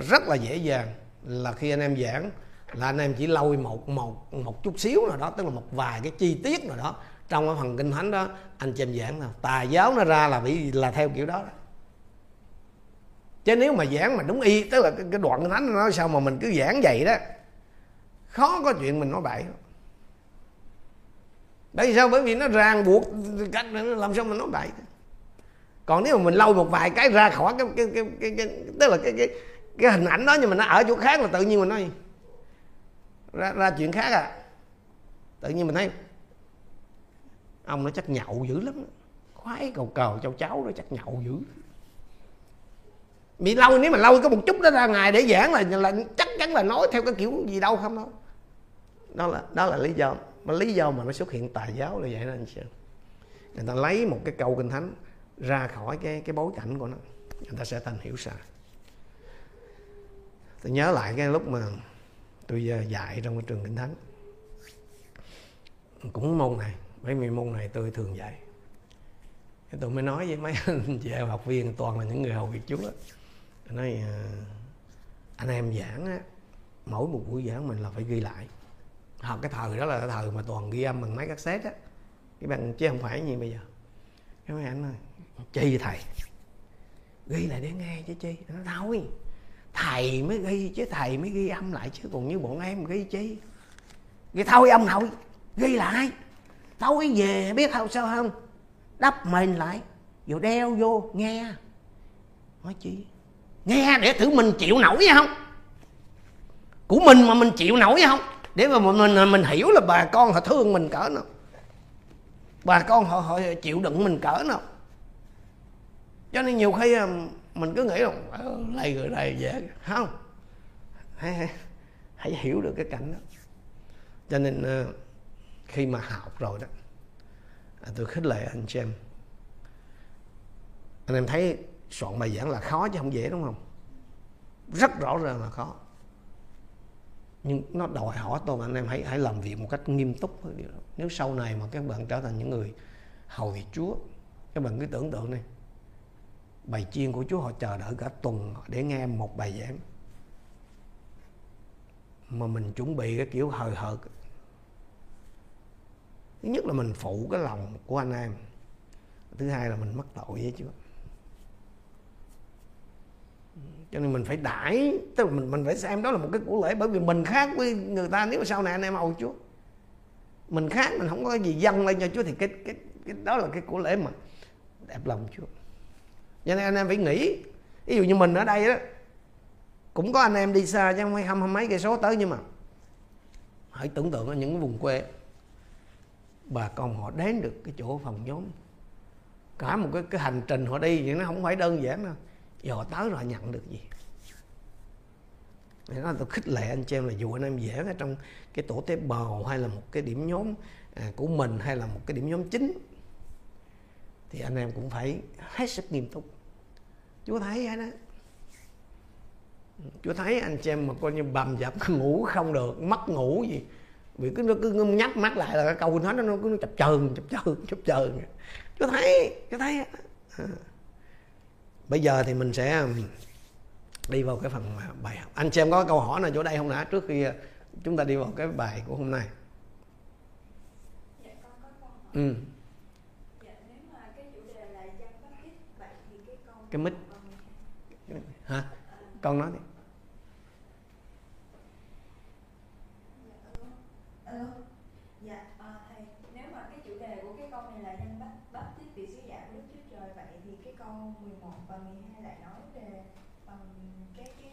rất là dễ dàng là khi anh em giảng là anh em chỉ lôi một một một chút xíu nào đó tức là một vài cái chi tiết nào đó trong cái phần kinh thánh đó anh chị em giảng là tà giáo nó ra là bị là theo kiểu đó, đó. Chứ nếu mà giảng mà đúng y tức là cái, cái đoạn kinh thánh nó sao mà mình cứ giảng vậy đó khó có chuyện mình nói bậy. Đây sao? Bởi vì nó ràng buộc cách làm sao mình nói bậy. Còn nếu mà mình lâu một vài cái ra khỏi cái cái cái, cái, cái tức là cái cái cái hình ảnh đó nhưng mà nó ở chỗ khác là tự nhiên mình nói, ra ra chuyện khác à. Tự nhiên mình thấy ông nó chắc nhậu dữ lắm, khoái cầu cầu cháu cháu nó chắc nhậu dữ. Bị lâu, nếu mà lâu có một chút đó ra ngày để giảng là là chắc chắn là nói theo cái kiểu gì đâu, không đâu. Đó là đó là lý do, mà lý do mà nó xuất hiện tà giáo là vậy đó, anh chị người ta lấy một cái câu kinh thánh ra khỏi cái cái bối cảnh của nó, người ta sẽ thành hiểu sai tôi nhớ lại cái lúc mà tôi ờ, dạy trong cái trường kinh thánh. Cũng môn này, mấy mươi môn này tôi thường dạy. Tôi mới nói với mấy anh chị em học viên, toàn là những người hầu việc chúa. Nói ờ, anh em giảng á, mỗi một buổi giảng mình là phải ghi lại. Học cái thời đó là cái thời mà toàn ghi âm bằng máy cassette á. Cái bằng, chứ không phải như bây giờ. Cái mấy anh ơi chi thầy? Ghi lại để nghe chứ chi. Nó thôi thầy mới ghi chứ thầy mới ghi âm lại chứ còn như bọn em ghi chi? Ghi thôi ông nội ghi lại. Tối về biết không sao không? Đắp mình lại rồi đeo vô nghe. Nói chi? Nghe để thử mình chịu nổi hay không? Của mình mà mình chịu nổi hay không? Để mà mình mình, mình hiểu là bà con họ thương mình cỡ nào. Bà con họ, họ chịu đựng mình cỡ nào. Cho nên nhiều khi um, mình cứ nghĩ là ờ, lầy người này dễ không. Hãy, hãy, hãy hiểu được cái cảnh đó. Cho nên ờ, khi mà học rồi đó à, tôi khích lệ anh chị em anh em thấy soạn bài giảng là khó chứ không dễ đúng không? Rất rõ ràng là khó. Nhưng nó đòi hỏi tôi anh em hãy hãy làm việc một cách nghiêm túc nếu sau này mà các bạn trở thành những người hầu việc Chúa các bạn cứ tưởng tượng này bài chiên của Chúa họ chờ đợi cả tuần để nghe một bài giảng. Mà mình chuẩn bị cái kiểu hời hợt. Thứ nhất là mình phụ cái lòng của anh em. Thứ hai là mình mắc tội với Chúa. Cho nên mình phải đãi tức là mình mình phải xem đó là một cái của lễ bởi vì mình khác với người ta. Nếu mà sau này anh em hầu Chúa mình khác mình không có gì dâng lên cho Chúa thì cái cái, cái đó là cái của lễ mà đẹp lòng Chúa cho nên anh em phải nghĩ. Ví dụ như mình ở đây đó cũng có anh em đi xa chứ không phải hăm mấy cây số tới nhưng mà hãy tưởng tượng ở những cái vùng quê bà con họ đến được cái chỗ phòng nhóm. Cả một cái cái hành trình họ đi thì nó không phải đơn giản đâu. Giờ tới rồi nhận được gì? Để là tôi khích lệ anh chị em là dù anh em dễ ở trong cái tổ tế bào hay là một cái điểm nhóm à, của mình hay là một cái điểm nhóm chính, thì anh em cũng phải hết sức nghiêm túc chúa thấy hết đó? Chúa thấy anh chị em mà coi như bầm dập ngủ không được mất ngủ gì. Vì cứ nó cứ nhắm mắt lại là cái câu nói nó nó cứ chập chờn chập chờn chập chờn. Chúa thấy chúa thấy à. bây giờ thì mình sẽ um, đi vào cái phần bài học. Anh chị em có câu hỏi nào chỗ đây không đã trước khi uh, chúng ta đi vào cái bài của hôm nay? Dạ, ừ. Dạ, cái mic hả? Con nói đi. Alo? Dạ à, thầy nếu mà cái chủ đề của cái câu này là dân bắp bắp tít vị sứ giả của đức chúa trời vậy thì cái câu 11 và 12 lại nói về um, cái cái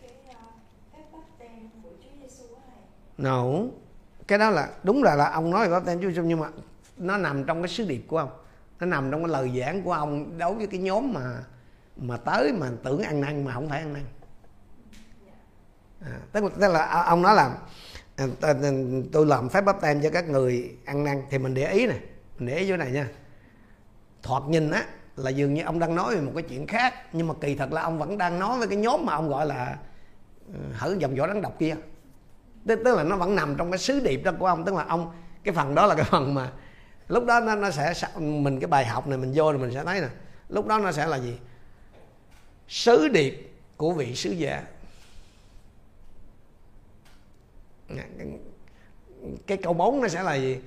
cái uh, phép bắp tem của chúa giêsu thầy. No. Cái đó là đúng là là ông nói là bắp tem chúa giêsu nhưng mà nó nằm trong cái sứ điệp của ông. Nó nằm trong cái lời giảng của ông đối với cái nhóm mà mà tới mà tưởng ăn năn mà không phải ăn năn. À, tức, tức là ông nói là à, tôi làm phép bắp tem cho các người ăn năn thì mình để ý này mình để ý chỗ này nha. Thoạt nhìn á là dường như ông đang nói về một cái chuyện khác nhưng mà kỳ thật là ông vẫn đang nói với cái nhóm mà ông gọi là ừ, hở dòng võ rắn độc kia. Tức, tức là nó vẫn nằm trong cái sứ điệp đó của ông tức là ông cái phần đó là cái phần mà lúc đó nó, nó sẽ mình cái bài học này mình vô rồi mình sẽ thấy nè lúc đó nó sẽ là gì? Sứ điệp của vị sứ giả. Cái câu bóng nó sẽ là gì?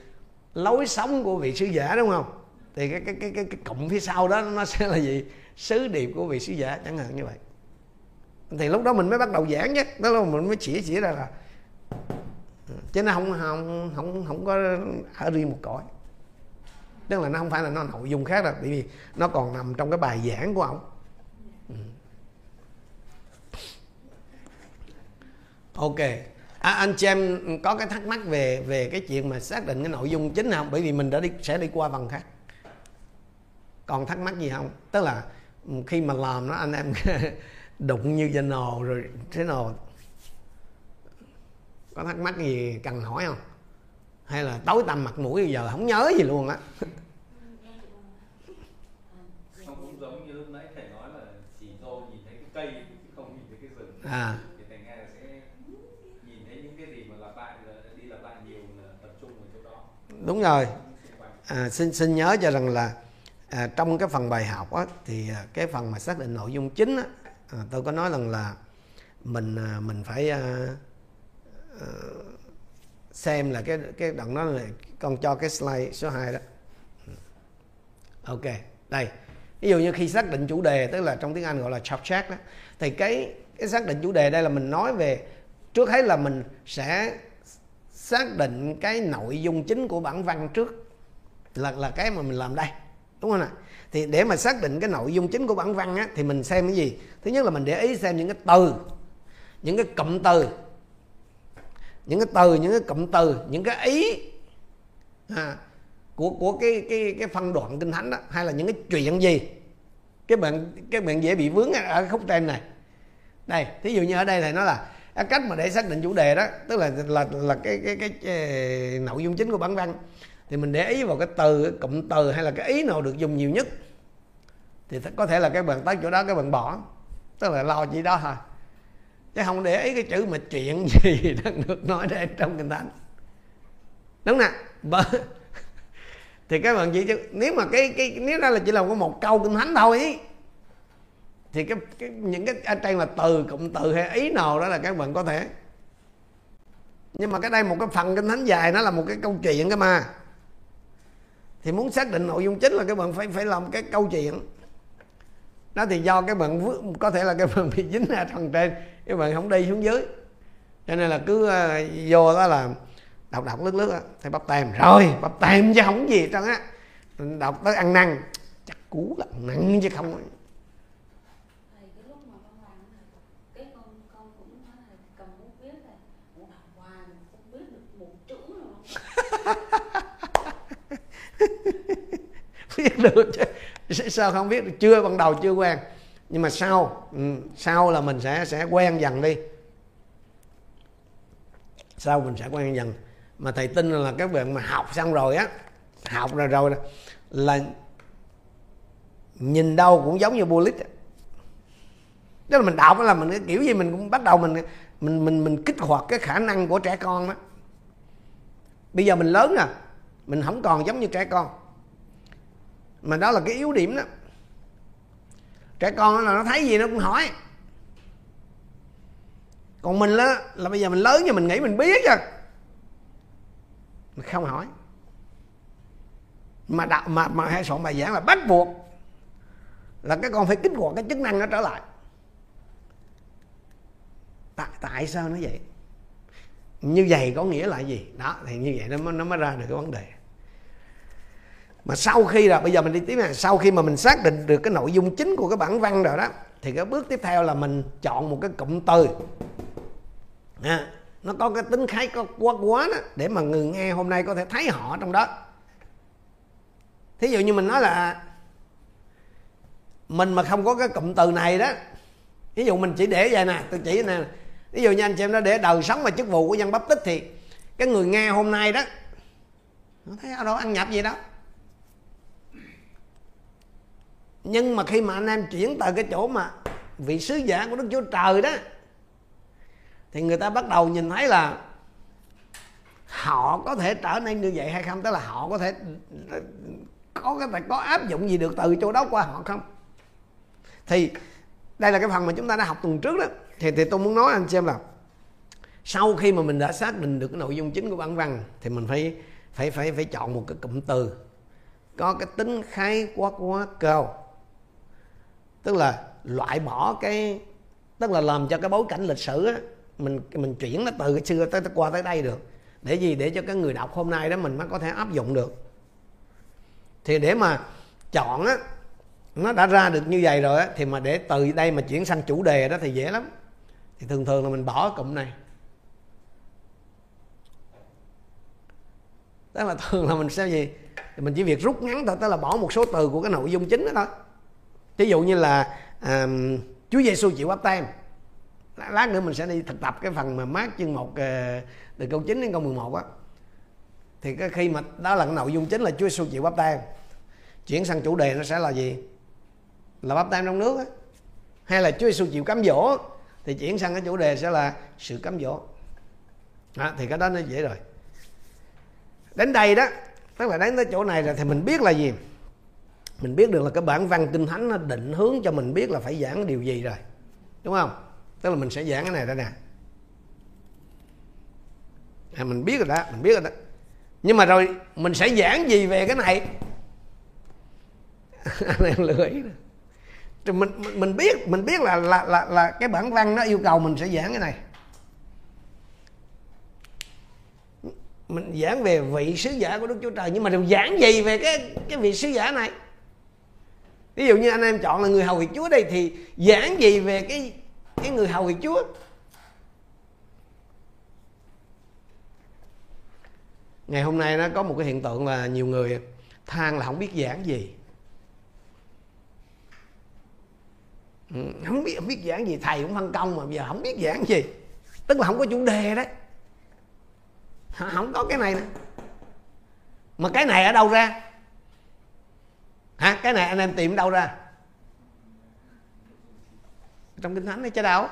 Lối sống của vị sứ giả đúng không? Thì cái cái cái cái, cái cụm phía sau đó nó sẽ là gì? Sứ điệp của vị sứ giả chẳng hạn như vậy. Thì lúc đó mình mới bắt đầu giảng chứ. Đó là mình mới chỉ chỉ ra là chứ nó không không không không có ở riêng một cõi. Tức là nó không phải là nó nội dung khác đâu bởi vì nó còn nằm trong cái bài giảng của ông. Ok. À, anh chị em có cái thắc mắc về về cái chuyện mà xác định cái nội dung chính không? Bởi vì mình đã đi sẽ đi qua phần khác. Còn thắc mắc gì không? Tức là khi mà làm nó anh em đụng như danh nồ rồi thế nào? Có thắc mắc gì cần hỏi không? Hay là tối tăm mặt mũi bây giờ không nhớ gì luôn á? Không cũng giống như lúc nãy thầy nói là chỉ tô nhìn thấy cái cây chứ không nhìn thấy cái rừng. À thì thầy nghe là sẽ nhìn thấy những cái gì mà lặp lại là đi lặp lại nhiều là tập trung vào chỗ đó đúng rồi. À, xin xin nhớ cho rằng là à, trong cái phần bài học á, thì à, cái phần mà xác định nội dung chính á, à, tôi có nói rằng là mình à, mình phải à, à, xem là cái cái đoạn đó là con cho cái slide số 2 đó. Ừ. Ok đây. Ví dụ như khi xác định chủ đề tức là trong tiếng Anh gọi là subject đó thì cái cái xác định chủ đề đây là mình nói về trước hết là mình sẽ xác định cái nội dung chính của bản văn trước là là cái mà mình làm đây đúng không ạ? Thì để mà xác định cái nội dung chính của bản văn á thì mình xem cái gì? Thứ nhất là mình để ý xem những cái từ những cái cụm từ những cái từ những cái cụm từ những cái ý à, của của cái cái cái phân đoạn kinh thánh đó hay là những cái chuyện gì. Cái bạn cái bạn dễ bị vướng ở khúc trên này. Đây thí dụ như ở đây này nó là cái cách mà để xác định chủ đề đó tức là là là cái cái cái, cái nội dung chính của bản văn. Thì mình để ý vào cái từ cái cụm từ hay là cái ý nào được dùng nhiều nhất. Thì có thể là các bạn tới chỗ đó các bạn bỏ. Tức là lo chỉ đó thôi. Chứ không để ý cái chữ mà chuyện gì đang được nói đây trong kinh thánh. Đúng nè. Bờ- thì các bạn chỉ nếu mà cái cái nếu đó là chỉ là có một câu kinh thánh thôi ý, thì cái, cái những cái ở trên là từ cụm từ hay ý nào đó là các bạn có thể. Nhưng mà cái đây một cái phần kinh thánh dài nó là một cái câu chuyện cơ mà. Thì muốn xác định nội dung chính là các bạn phải phải làm cái câu chuyện. Đó thì do các bạn có thể là các bạn bị dính ở phần trên các bạn không đi xuống dưới. Cho nên là cứ ờ, vô đó là đọc đọc lướt lướt á, thầy bắp tem. Rồi bắp tem chứ không gì trơn á. Đọc tới ăn năn chắc cú là ăn năn chứ không thầy cái lúc mà con làm này cái con con cũng nói là cầm bút viết này cũng đọc hoài mà không viết được một biết được chứ. Sao không biết? Được chưa, ban đầu chưa quen. Nhưng mà sau ừ, sau là mình sẽ sẽ quen dần đi. Sau mình sẽ quen dần. Mà thầy tin là các bạn mà học xong rồi á, học rồi rồi là nhìn đâu cũng giống như bullet tức là mình đọc là mình cái kiểu gì mình cũng bắt đầu mình mình mình mình kích hoạt cái khả năng của trẻ con đó bây giờ mình lớn nè, mình không còn giống như trẻ con. Mà đó là cái yếu điểm đó. Trẻ con là nó thấy gì nó cũng hỏi. Còn mình đó là bây giờ mình lớn nhưng mình nghĩ mình biết rồi mình không hỏi. Mà đạo mà mà hay soạn bài giảng là bắt buộc là cái con phải kích hoạt cái chức năng nó trở lại. Tại tại sao nó vậy? Như vậy có nghĩa là gì? Đó thì như vậy nó mới, nó mới ra được cái vấn đề. Mà sau khi là bây giờ mình đi tiếp này sau khi mà mình xác định được cái nội dung chính của cái bản văn rồi đó thì cái bước tiếp theo là mình chọn một cái cụm từ. À, nó có cái tính khái có quá quá đó để mà người nghe hôm nay có thể thấy họ trong đó. Thí dụ như mình nói là mình mà không có cái cụm từ này đó ví dụ mình chỉ để vậy nè tôi chỉ nè ví dụ như anh chị em nó để đời sống và chức vụ của dân bắp tích thì cái người nghe hôm nay đó, nó thấy ở đâu ăn nhập gì đó. Nhưng mà khi mà anh em chuyển từ cái chỗ mà vị sứ giả của đức chúa trời đó, thì người ta bắt đầu nhìn thấy là họ có thể trở nên như vậy hay không? Tức là họ có thể, có cái có áp dụng gì được từ chỗ đó qua họ không? Thì đây là cái phần mà chúng ta đã học tuần trước đó thì, thì tôi muốn nói anh xem là sau khi mà mình đã xác định được cái nội dung chính của bản văn thì mình phải phải phải phải chọn một cái cụm từ có cái tính khái quát quá cao. Tức là loại bỏ cái tức là làm cho cái bối cảnh lịch sử á, mình mình chuyển nó từ cái xưa tới, tới qua tới đây được. Để gì? Để cho cái người đọc hôm nay đó mình mới có thể áp dụng được. Thì để mà chọn á nó đã ra được như vậy rồi á thì mà để từ đây mà chuyển sang chủ đề đó thì dễ lắm thì thường thường là mình bỏ cụm này. Tức là thường là mình sẽ gì thì mình chỉ việc rút ngắn thôi tức là bỏ một số từ của cái nội dung chính đó thôi. Ví dụ như là à, Chúa Giêsu chịu bắp tem lát nữa mình sẽ đi thực tập cái phần mà mát chương một ờ, từ câu 9 đến câu 11 á. Thì cái khi mà đó là cái nội dung chính là Chúa Giêsu chịu bắp tem chuyển sang chủ đề nó sẽ là gì? Là bắp tem trong nước á. Hay là Chúa Giêsu chịu cám dỗ? Thì chuyển sang cái chủ đề sẽ là sự cám dỗ. Đó, thì cái đó nó dễ rồi. Đến đây đó tức là đến tới chỗ này rồi thì mình biết là gì? Mình biết được là cái bản văn kinh thánh nó định hướng cho mình biết là phải giảng điều gì rồi. Đúng không? Tức là mình sẽ giảng cái này đây nè. À, mình biết rồi đó mình biết rồi đó. Nhưng mà rồi mình sẽ giảng gì về cái này? Anh em lười đó mình, mình biết mình biết là là là là cái bản văn nó yêu cầu mình sẽ giảng cái này. Mình giảng về vị sứ giả của Đức Chúa Trời nhưng mà mình giảng gì về cái cái vị sứ giả này? Ví dụ như anh em chọn là người hầu việc Chúa đây thì giảng gì về cái cái người hầu việc Chúa? Ngày hôm nay nó có một cái hiện tượng là nhiều người than là không biết giảng gì. Không biết không biết giảng gì. Thầy cũng phân công mà giờ không biết giảng gì. Tức là không có chủ đề đấy. Không có cái này nữa mà cái này ở đâu ra? Hả, cái này anh em tìm đâu ra? Trong kinh thánh đấy chứ đâu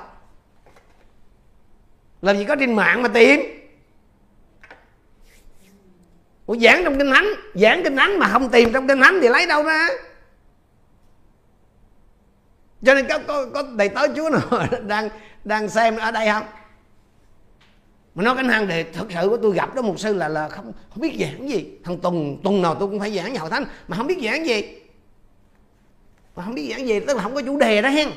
làm gì có trên mạng mà tìm? Ủa, giảng trong kinh thánh, giảng kinh thánh mà không tìm trong kinh thánh thì lấy đâu ra? Cho nên có có, có đầy tớ chúa nào đang đang xem ở đây không? Mà nói cái năng đề thật sự của tôi gặp đó một sư là là không không biết giảng gì. Thằng tuần tuần nào tôi cũng phải giảng nhà hội thánh mà không biết giảng gì. Mà không biết giảng gì tức là không có chủ đề đó hen.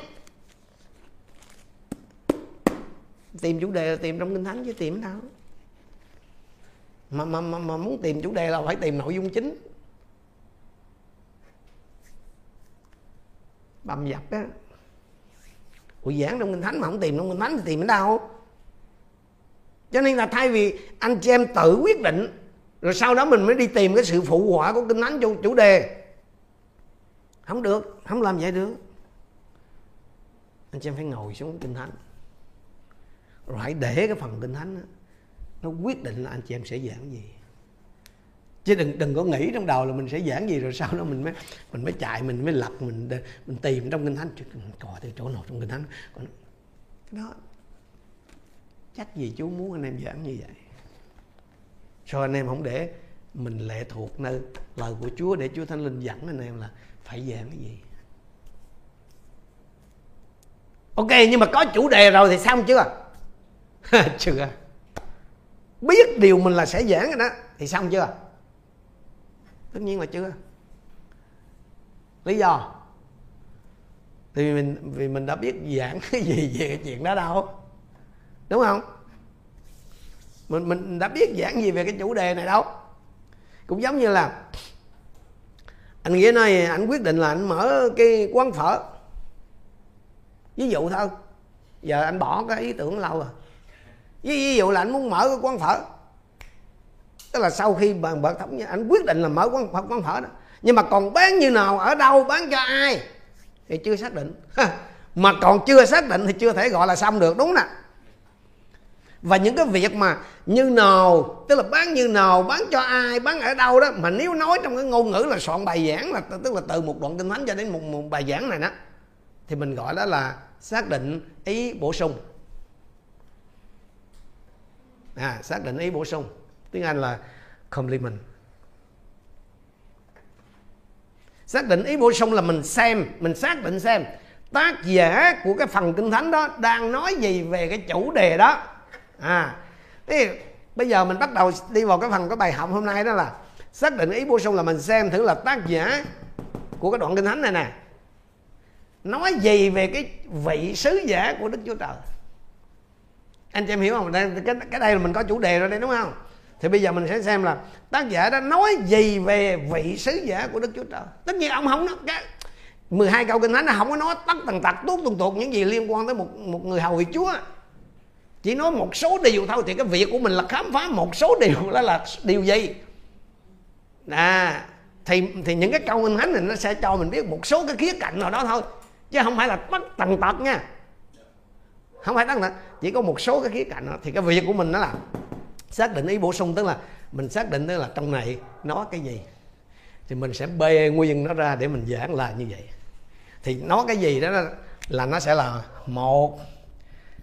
Tìm chủ đề là tìm trong kinh thánh chứ tìm đâu? Mà, mà, mà, mà muốn tìm chủ đề là phải tìm nội dung chính. Bầm dập á. Ủa giảng trong kinh thánh mà không tìm trong kinh thánh thì tìm ở đâu? Cho nên là thay vì anh chị em tự quyết định rồi sau đó mình mới đi tìm cái sự phụ họa của kinh thánh cho chủ đề. Không được không làm vậy được. Anh chị em phải ngồi xuống kinh thánh. Rồi hãy để cái phần kinh thánh đó, nó quyết định là anh chị em sẽ giảng gì chứ đừng đừng có nghĩ trong đầu là mình sẽ giảng gì rồi sau đó mình mới mình mới chạy, mình mới lập, mình mình tìm trong kinh thánh. Cò từ chỗ nào trong kinh thánh. Còn đó, chắc gì chú muốn anh em giảng như vậy? Sao anh em không để mình lệ thuộc nơi lời của Chúa để Chúa Thánh Linh dẫn anh em là phải giảng cái gì? Ok, nhưng mà có chủ đề rồi thì xong chưa? Chưa. Biết điều mình là sẽ giảng rồi đó thì xong chưa? Tất nhiên là chưa. Lý do? Thì mình vì mình đã biết giảng cái gì về cái chuyện đó đâu. Đúng không? Mình mình đã biết giảng gì về cái chủ đề này đâu. Cũng giống như là anh nghĩa nói anh quyết định là anh mở cái quán phở. Ví dụ thôi. Giờ anh bỏ cái ý tưởng lâu rồi. Ví, ví dụ là anh muốn mở cái quán phở tức là sau khi bàn bậc thống anh quyết định là mở quán quán phở đó. Nhưng mà còn bán như nào ở đâu bán cho ai thì chưa xác định. Mà còn chưa xác định thì chưa thể gọi là xong được đúng nè và những cái việc mà như nào tức là bán như nào bán cho ai bán ở đâu đó mà nếu nói trong cái ngôn ngữ là soạn bài giảng là tức là từ một đoạn kinh thánh cho đến một, một bài giảng này đó thì mình gọi đó là xác định ý bổ sung. À xác định ý bổ sung tiếng anh là complement xác định ý bổ sung là mình xem mình xác định xem. Tác giả của cái phần kinh thánh đó đang nói gì về cái chủ đề đó. À thế bây giờ mình bắt đầu đi vào cái phần cái bài học hôm nay đó là xác định ý bổ sung là mình xem thử là tác giả của cái đoạn kinh thánh này nè nói gì về cái vị sứ giả của đức chúa trời. Anh chị em hiểu không? Đây cái, cái đây là mình có chủ đề rồi đây đúng không? Thì bây giờ mình sẽ xem là tác giả đã nói gì về vị sứ giả của Đức Chúa Trời. Tất nhiên ông không nói, cái 12 câu kinh thánh nó không có nói tất tần tật, tuốt tuần tuột những gì liên quan tới một một người hầu vị Chúa. Chỉ nói một số điều thôi, thì cái việc của mình là khám phá một số điều đó là điều gì? À thì thì những cái câu kinh thánh này nó sẽ cho mình biết một số cái khía cạnh nào đó thôi, chứ không phải là tất tần tật nha. Không phải tất tần chỉ có một số cái khía cạnh đó. thì cái việc của mình nó là xác định ý bổ sung tức là mình xác định tức là trong này nó cái gì. Thì mình sẽ bê nguyên nó ra để mình giảng là như vậy. Thì nó cái gì đó là nó sẽ là một,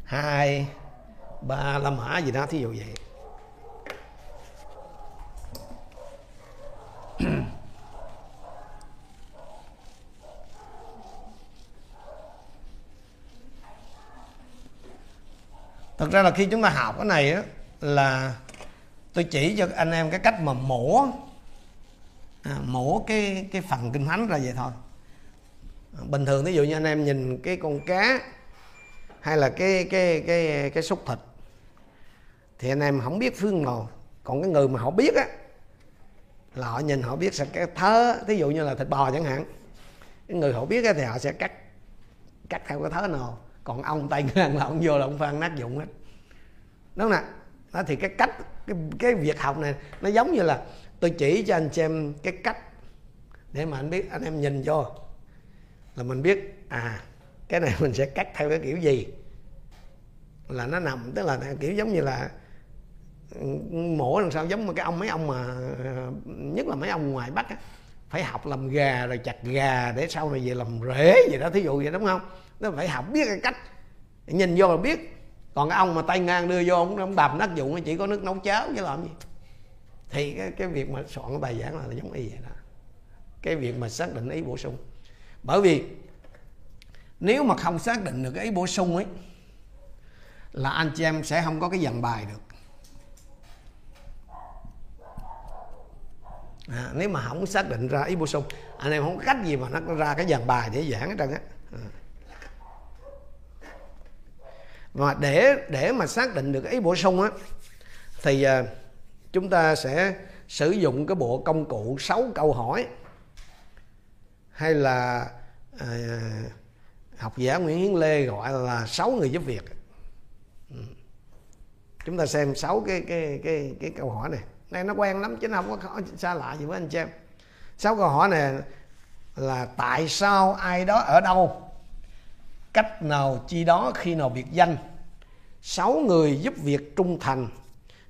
hai, ba, la mã gì đó, thí dụ vậy. Thật ra là khi chúng ta học cái này á là tôi chỉ cho anh em cái cách mà mổ à, mổ cái cái phần kinh thánh ra vậy thôi. Bình thường ví dụ như anh em nhìn cái con cá hay là cái cái cái cái xúc thịt thì anh em không biết phương nào. Còn cái người mà họ biết á là họ nhìn họ biết sẽ cái thớ thí dụ như là thịt bò chẳng hạn. Cái người họ biết á, thì họ sẽ cắt cắt theo cái thớ nào. Còn ông tay ngang là ông vô là ông phan nát dụng hết. Đúng không nè đó thì cái cách cái, cái việc học này nó giống như là tôi chỉ cho anh xem cái cách để mà anh biết anh em nhìn vô. Là mình biết à cái này mình sẽ cắt theo cái kiểu gì. Là nó nằm tức là kiểu giống như là mổ làm sao giống cái ông mấy ông mà nhất là mấy ông ngoài bắc á phải học làm gà rồi chặt gà để sau này về làm rễ gì đó thí dụ vậy đúng không? Nó phải học biết cái cách. Nhìn vô là biết còn cái ông mà tay ngang đưa vô ông, ông bầm nát dụng chỉ có nước nấu cháo chứ làm gì. Thì cái, cái việc mà soạn cái bài giảng là, là giống y vậy đó. Cái việc mà xác định ý bổ sung. Bởi vì nếu mà không xác định được cái ý bổ sung ấy là anh chị em sẽ không có cái dàn bài được. À, nếu mà không xác định ra ý bổ sung anh em không có cách gì mà nó ra cái dàn bài để giảng hết trơn á. À và để để mà xác định được ý bổ sung á thì à, chúng ta sẽ sử dụng cái bộ công cụ 6 câu hỏi hay là à, học giả Nguyễn Hiến Lê gọi là sáu người giúp việc. Ừ. Chúng ta xem sáu cái cái cái cái câu hỏi này. Này nó quen lắm chứ nó không có xa lạ gì với anh chị em. Sáu câu hỏi này là tại sao ai đó ở đâu? Cách nào chi đó khi nào biệt danh? Sáu người giúp việc trung thành,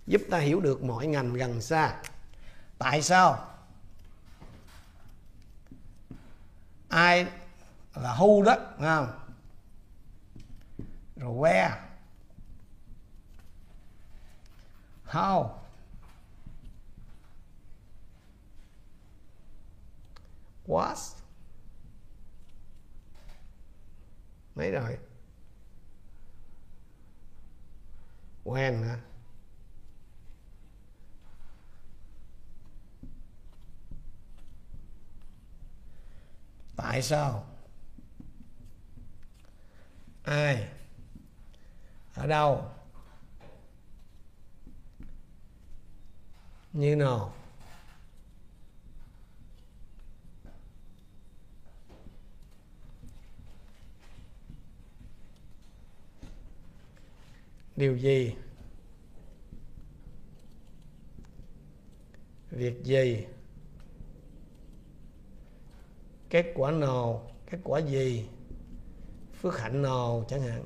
giúp ta hiểu được mọi ngành gần xa. Tại sao? Ai là who đó không? Rồi where how? What? Mấy rồi when hả? Tại sao? Ai? Ở đâu? Như nào? Điều gì? Việc gì? Kết quả nào? Kết quả gì? Phước hạnh nào chẳng hạn.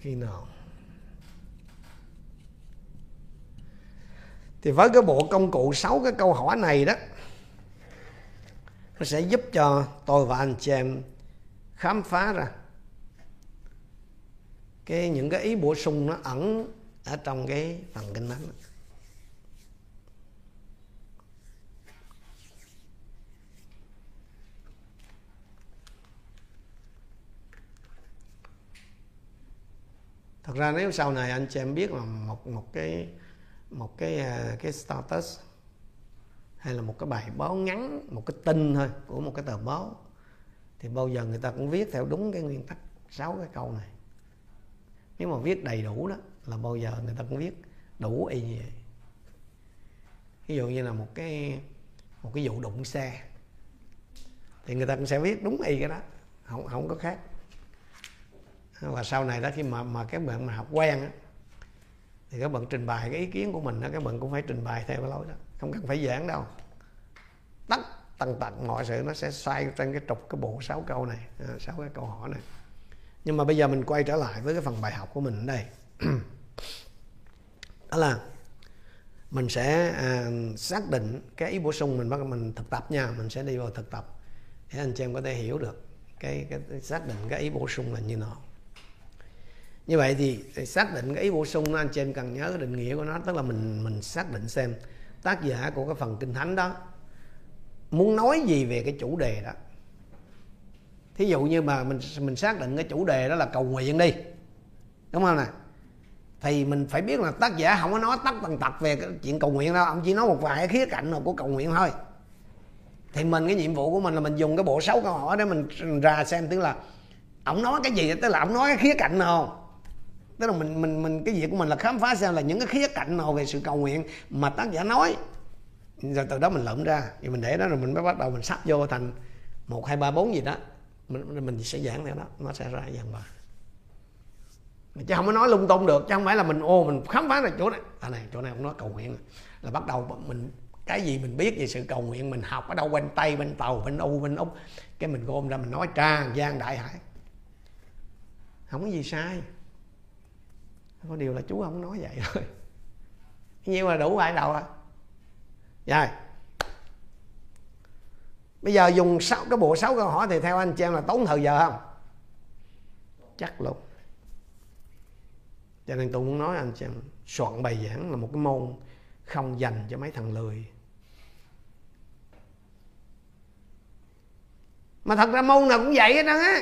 Khi nào? Thì với cái bộ công cụ sáu cái câu hỏi này đó nó sẽ giúp cho tôi và anh chị em khám phá ra. Cái những cái ý bổ sung nó ẩn ở trong cái phần kinh thánh. Thật ra nếu sau này anh chị em biết là một một cái một cái à, cái status hay là một cái bài báo ngắn, một cái tin thôi, của một cái tờ báo, thì bao giờ người ta cũng viết theo đúng cái nguyên tắc sáu cái câu này. Nếu mà viết đầy đủ đó, là bao giờ người ta cũng viết đủ y như vậy. Ví dụ như là một cái một cái vụ đụng xe, thì người ta cũng sẽ viết đúng y cái đó, không không có khác. Và sau này đó, khi mà mà các bạn mà học quen á thì các bạn trình bày cái ý kiến của mình đó các bạn cũng phải trình bày theo cái lối đó. Không cần phải giảng đâu. Tất tần tật mọi sự nó sẽ xoay trên cái trục cái bộ sáu câu này à, sáu cái câu hỏi này. Nhưng mà bây giờ mình quay trở lại với cái phần bài học của mình ở đây. Đó là mình sẽ à, xác định cái ý bổ sung mình bắt mình thực tập nha mình sẽ đi vào thực tập. Để anh chị em có thể hiểu được cái, cái xác định cái ý bổ sung là như nào như vậy thì, thì xác định cái ý bổ sung anh chị em cần nhớ cái định nghĩa của nó tức là mình mình xác định xem tác giả của cái phần kinh thánh đó muốn nói gì về cái chủ đề đó. Thí dụ như mà mình mình xác định cái chủ đề đó là cầu nguyện đi đúng không nè? Thì mình phải biết là tác giả không có nói tất tần tật về cái chuyện cầu nguyện đâu ông chỉ nói một vài khía cạnh của cầu nguyện thôi. Thì mình cái nhiệm vụ của mình là mình dùng cái bộ sáu câu hỏi để mình ra xem tức là ông nói cái gì tức là ông nói cái khía cạnh nào tức là mình mình mình, cái việc của mình là khám phá xem là những cái khía cạnh nào về sự cầu nguyện mà tác giả nói. Rồi từ đó mình lượm ra, thì mình để đó rồi mình mới bắt đầu mình sắp vô thành một, hai, ba, bốn gì đó. Mình mình sẽ giảng theo đó, nó sẽ ra dần vào chứ không có nói lung tung được, chứ không phải là mình, ô, mình khám phá là chỗ này. À này, chỗ này cũng nói cầu nguyện. Là bắt đầu mình, cái gì mình biết về sự cầu nguyện mình học ở đâu, bên tây, bên tàu, bên u, bên úc. Cái mình gom ra mình nói tràn gian, đại hải. Không có gì sai có điều là chú không nói vậy thôi. Nhiêu là đủ ai đầu à. Rồi bây giờ dùng sáu, cái bộ sáu câu hỏi thì theo anh chị em là tốn thời giờ không? Chắc luôn. Cho nên tôi muốn nói anh chị em, soạn bài giảng là một cái môn không dành cho mấy thằng lười. Mà thật ra môn nào cũng vậy hết á.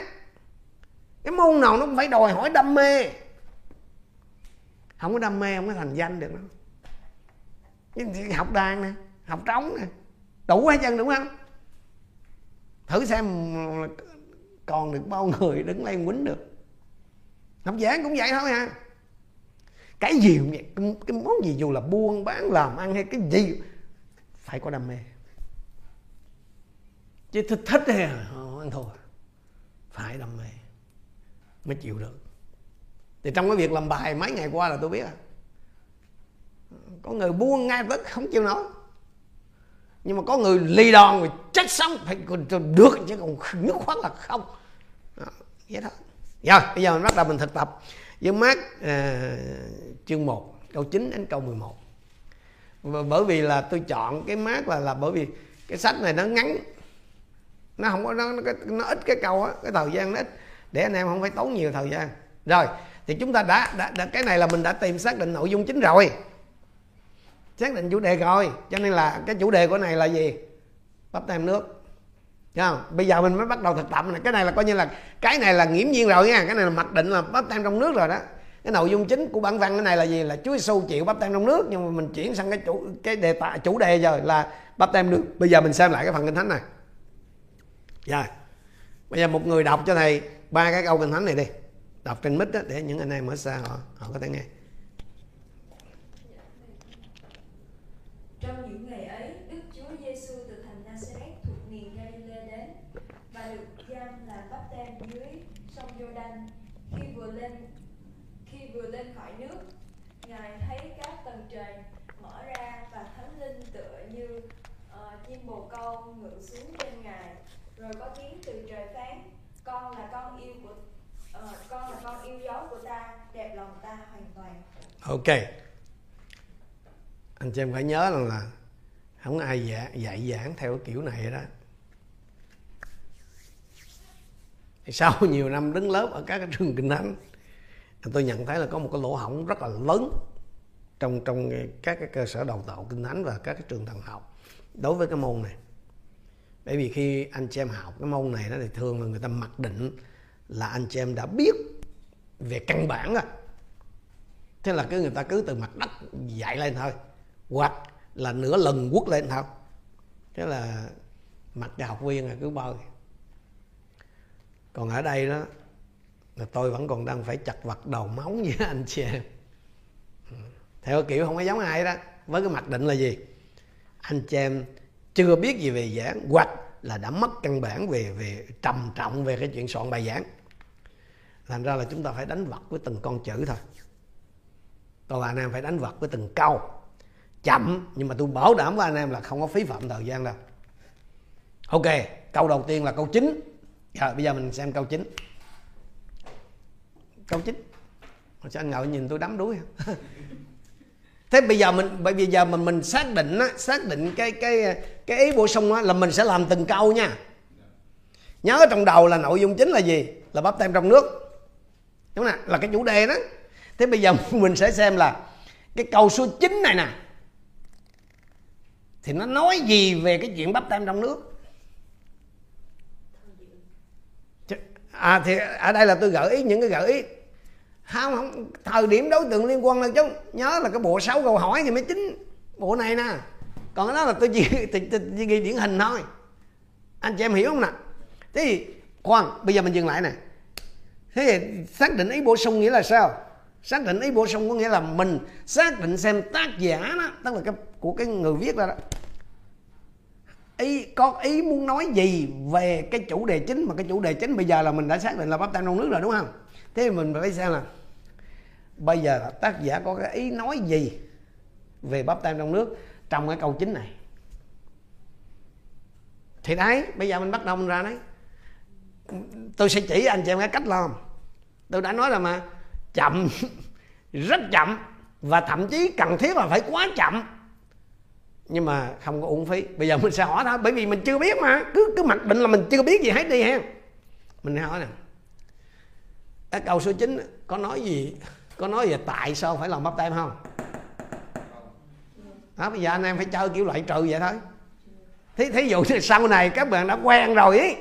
Cái môn nào nó cũng phải đòi hỏi đam mê không có đam mê không có thành danh được đâu. Học đàn nè học trống nè. Đủ hết chân đúng không? Thử xem còn được bao người đứng lên quýnh được. Học giảng cũng vậy thôi ha cái gì cũng vậy cái, cái món gì dù là buôn bán làm ăn hay cái gì phải có đam mê. Chứ thích thích thì ờ, ăn thua. Phải đam mê mới chịu được thì trong cái việc làm bài mấy ngày qua là tôi biết à có người buông ngay tức không chịu nói. Nhưng mà có người lì đòn rồi chết sống phải được chứ còn nhất khoát là không. Đó, vậy đó rồi bây giờ mình bắt đầu mình thực tập. Với mát à, chương 1 câu 9 đến câu 11 và bởi vì là tôi chọn cái mát là là bởi vì cái sách này nó ngắn. Nó không có nó, nó, nó ít cái câu á cái thời gian nó ít. Để anh em không phải tốn nhiều thời gian. Rồi thì chúng ta đã, đã, đã cái này là mình đã tìm xác định nội dung chính rồi. Xác định chủ đề rồi cho nên là cái chủ đề của này là gì? Bắp tem nước. Không? bây giờ mình mới bắt đầu thực tập này. Cái này là coi như là cái này là nghiễm nhiên rồi nha. Cái này là mặc định là bắp tem trong nước rồi đó. Cái nội dung chính của bản văn cái này là gì? Là Chúa Giêsu chịu bắp tem trong nước nhưng mà mình chuyển sang cái chủ cái đề tài chủ đề rồi là bắp tem nước. Bây giờ mình xem lại cái phần kinh thánh này. Rồi bây giờ một người đọc cho thầy ba cái câu kinh thánh này đi đọc trên mic đó để những anh em ở xa họ họ có thể nghe Trong những ngày ấy, Đức Chúa Giêsu từ thành Nazareth thuộc miền Galilee đến và được giam làm bắp tem dưới sông Jordan. Khi vừa lên khi vừa lên khỏi nước, Ngài thấy các tầng trời mở ra và thánh linh tựa như uh, chim bồ câu ngự xuống trên Ngài. Rồi có tiếng từ trời phán: Con là con yêu của con là con yêu dấu của ta, đẹp lòng ta hoàn toàn. ok. Anh chị em phải nhớ rằng là không ai dạy, dạy giảng theo cái kiểu này đó. Sau nhiều năm đứng lớp ở các cái trường kinh thánh tôi nhận thấy là có một cái lỗ hổng rất là lớn trong trong các cái cơ sở đào tạo kinh thánh và các cái trường thần học đối với cái môn này. Bởi vì khi anh chị em học cái môn này đó thì thường là người ta mặc định là anh chị em đã biết về căn bản rồi thế là cứ người ta cứ từ mặt đất dạy lên thôi, hoặc là nửa lần quất lên thôi. Thế là mặt cho học viên là cứ bơi. Còn ở đây đó, là tôi vẫn còn đang phải chặt vật đầu móng với anh chị em. Theo kiểu không có giống ai đó, với cái mặc định là gì? Anh chị em chưa biết gì về giảng, hoặc là đã mất căn bản về về trầm trọng về cái chuyện soạn bài giảng thành ra là chúng ta phải đánh vật với từng con chữ thôi. Tôi và anh em phải đánh vật với từng câu. Chậm, nhưng mà tôi bảo đảm với anh em là không có phí phạm thời gian đâu. Ok, câu đầu tiên là câu chính rồi dạ, bây giờ mình xem câu chính câu chính sao anh ngồi nhìn tôi đắm đuối thế bây giờ mình, bởi vì giờ mình mình xác định á, xác định cái cái cái ý bổ sung á, là mình sẽ làm từng câu nha. Nhớ trong đầu là nội dung chính là gì? Là bắp tem trong nước đúng không nè là cái chủ đề đó. Thế bây giờ mình sẽ xem là cái câu số 9 này nè. Thì nó nói gì về cái chuyện bắp tem trong nước? À thì ở đây là tôi gợi ý những cái gợi ý. Không không thời điểm đối tượng liên quan là chứ nhớ là cái bộ sáu câu hỏi thì mới chính bộ này nè. Còn cái đó là tôi chỉ, chỉ, chỉ, chỉ ghi điển hình thôi. Anh chị em hiểu không nè? Thế thì khoan bây giờ mình dừng lại nè thế thì xác định ý bổ sung nghĩa là sao? Xác định ý bổ sung có nghĩa là mình xác định xem tác giả đó, tức là cái, của cái người viết ra đó, ý, có ý muốn nói gì về cái chủ đề chính, mà cái chủ đề chính bây giờ là mình đã xác định là bắp tam trong nước rồi, đúng không? Thế thì mình phải xem là bây giờ là tác giả có cái ý nói gì về bắp tam trong nước trong cái câu chính này. Thì đấy, bây giờ mình bắt đầu mình ra đấy tôi sẽ chỉ anh chị em cái cách làm. Tôi đã nói là mà chậm rất chậm và thậm chí cần thiết là phải quá chậm. Nhưng mà không có uổng phí. Bây giờ mình sẽ hỏi thôi bởi vì mình chưa biết mà. Cứ cứ mặc định là mình chưa biết gì hết đi ha. Mình hỏi nè. Cái câu số 9 có nói gì có nói về tại sao phải làm bắp tem không? Đó bây giờ anh em phải chơi kiểu loại trừ vậy thôi. Thí, thí dụ sau này các bạn đã quen rồi ấy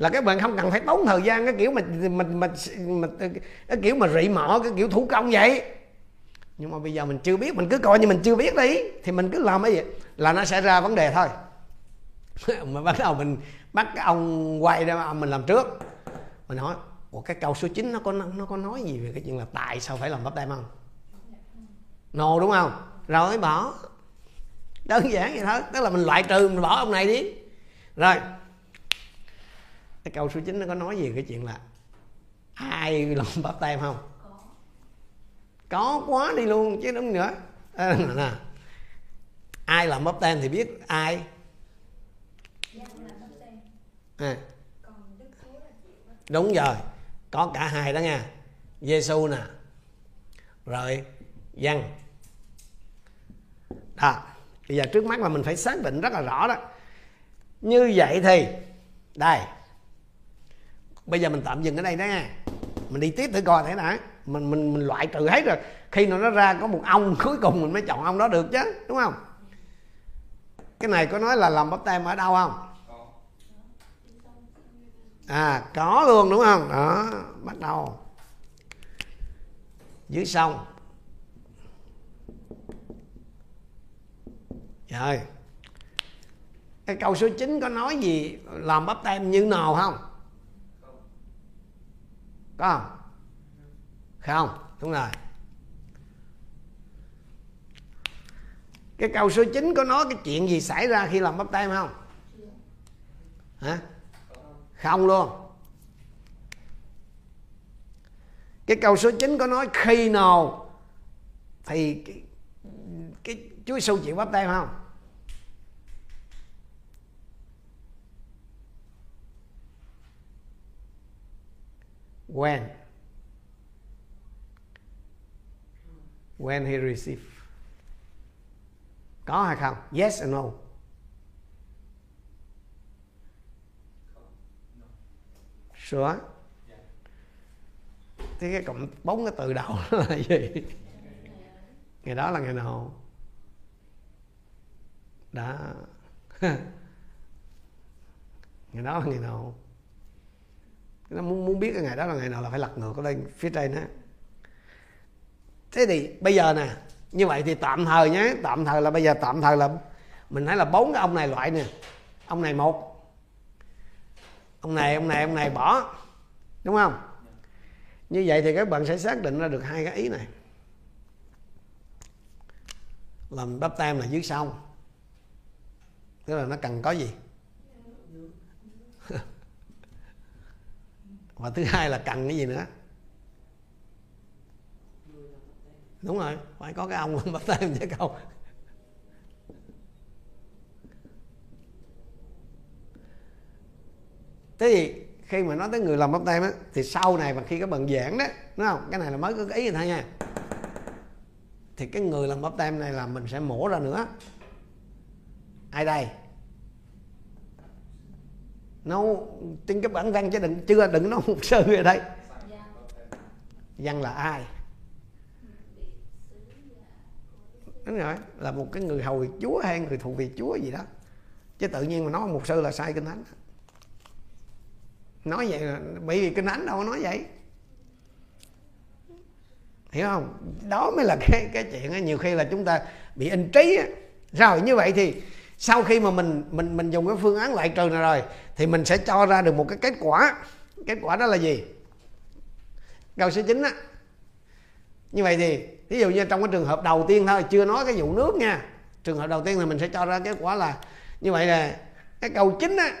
là các bạn không cần phải tốn thời gian cái kiểu mà mình mình, mình cái kiểu mà rị mỏ cái kiểu thủ công vậy nhưng mà bây giờ mình chưa biết mình cứ coi như mình chưa biết đi thì mình cứ làm cái gì là nó sẽ ra vấn đề thôi mà bắt đầu mình bắt cái ông quay ra mình làm trước mình hỏi Ủa cái câu số 9 nó có nó có nói gì về cái chuyện là tại sao phải làm bắp tem không? No đúng không? Rồi bỏ. Đơn giản vậy thôi, tức là mình loại trừ mình bỏ ông này đi. Rồi. Cái câu số 9 nó có nói gì cái chuyện là ai làm bắp tem không? Có quá đi luôn chứ đúng nữa. À, nè. Ai làm bắp tem thì biết ai. À, đúng rồi có cả hai đó nha Giêsu nè rồi dân đó bây giờ trước mắt là mình phải xác định rất là rõ đó như vậy thì đây bây giờ mình tạm dừng ở đây đó nha. Mình đi tiếp thử coi thế đã mình mình mình loại trừ hết rồi. Khi nào nó ra có một ông cuối cùng mình mới chọn ông đó được chứ đúng không? Cái này có nói là làm bắp tem ở đâu không? À có luôn đúng không? Đó bắt đầu. Dưới sông. Rồi cái câu số 9 có nói gì làm bắp tem như nào không có không? Không? Đúng rồi. Cái câu số 9 có nói cái chuyện gì xảy ra khi làm bắp tay không? Hả? Không luôn. Cái câu số 9 có nói khi nào thì cái, cái Chúa Giêsu chịu bắp tay không? When? When he received có hay không? Yes or no. Sure? Thế cái cộng bốn cái từ đầu là gì? Ngày đó là ngày nào? Đã. Ngày đó là ngày nào? Nó muốn muốn biết cái ngày đó là ngày nào là phải lật ngược lên đây phía trên á. Thế thì bây giờ nè, như vậy thì tạm thời nhé, tạm thời là bây giờ tạm thời là mình nói là bốn cái ông này loại nè. Ông này một, ông này ông này ông này bỏ, đúng không? Như vậy thì các bạn sẽ xác định ra được hai cái ý này. Làm bắp tem là dưới sông tức là nó cần có gì? Và thứ hai là cần cái gì nữa? Đúng rồi, phải có cái ông làm bắp mình chứ không thế thì khi mà nói tới người làm bắp tem á, thì sau này mà khi các bạn giảng đó, đúng không? Cái này là mới có cái ý thôi nha. Thì cái người làm bắp tem này là mình sẽ mổ ra nữa. Ai đây? Nấu trên cái bản văn chứ đừng, chưa, đừng nói một sư ở đây. Văn là ai? Đúng rồi, là một cái người hầu việc chúa hay người thuộc việc chúa gì đó. Chứ tự nhiên mà nói một sư là sai kinh thánh. Nói vậy là bởi vì kinh thánh đâu có nói vậy. Hiểu không? Đó mới là cái cái chuyện ấy nhiều khi là chúng ta bị in trí ấy. rồi như vậy thì sau khi mà mình mình mình dùng cái phương án loại trừ này rồi thì mình sẽ cho ra được một cái kết quả. Kết quả đó là gì? Câu số 9 á. Như vậy thì ví dụ như trong cái trường hợp đầu tiên thôi chưa nói cái vụ nước nha. Trường hợp đầu tiên thì mình sẽ cho ra kết quả là như vậy là cái câu chính á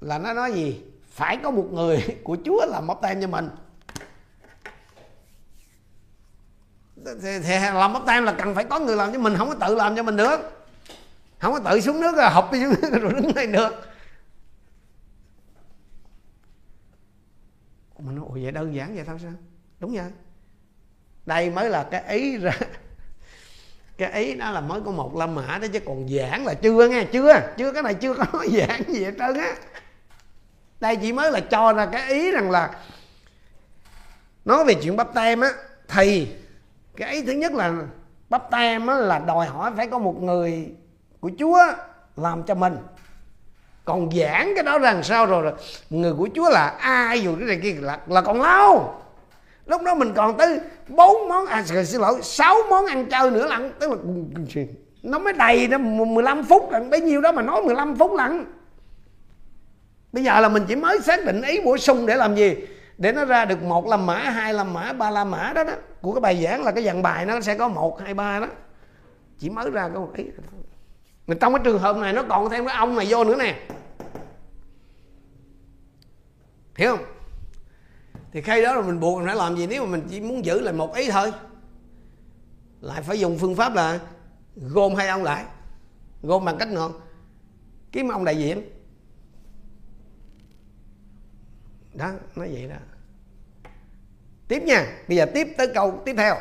là nó nói gì? Phải có một người của chúa làm bắp tem cho mình. Thì, thì làm bắp tem là cần phải có người làm cho mình không có tự làm cho mình được. Không có tự xuống nước rồi học đi xuống nước rồi đứng lên được. Mình nói vậy, đơn giản vậy thôi sao? Đúng vậy. Đây mới là cái ý ra, cái ý đó là mới có một lâm mã đó, chứ còn giảng là chưa nghe, chưa chưa, cái này chưa có nói giảng gì hết trơn á. Đây chỉ mới là cho ra cái ý rằng là, nói về chuyện bắp tem á, thì cái ý thứ nhất là bắp tem á là đòi hỏi phải có một người của chúa làm cho mình còn giảng cái đó rằng sao rồi, rồi người của chúa là ai dù cái này kia là, là còn lâu. Lúc đó mình còn tới bốn món à xin lỗi sáu món ăn chơi nữa lận. Tức là nó mới đầy nó 15 phút lận. Bấy nhiêu đó mà nói 15 phút lận. Bây giờ là mình chỉ mới xác định ý bổ sung để làm gì? Để nó ra được một làm mã hai làm mã ba làm mã đó đó. Của cái bài giảng là cái dàn bài nó sẽ có một hai ba đó. Chỉ mới ra có một ý mình trong cái trường hợp này nó còn thêm cái ông này vô nữa nè. Hiểu không? Thì khi đó là mình buộc mình phải làm gì? Nếu mà mình chỉ muốn giữ lại một ý thôi, lại phải dùng phương pháp là gom hai ông lại, gom bằng cách nào? Kiếm ông đại diện. Đó, nói vậy đó. Tiếp nha, bây giờ tiếp tới câu tiếp theo.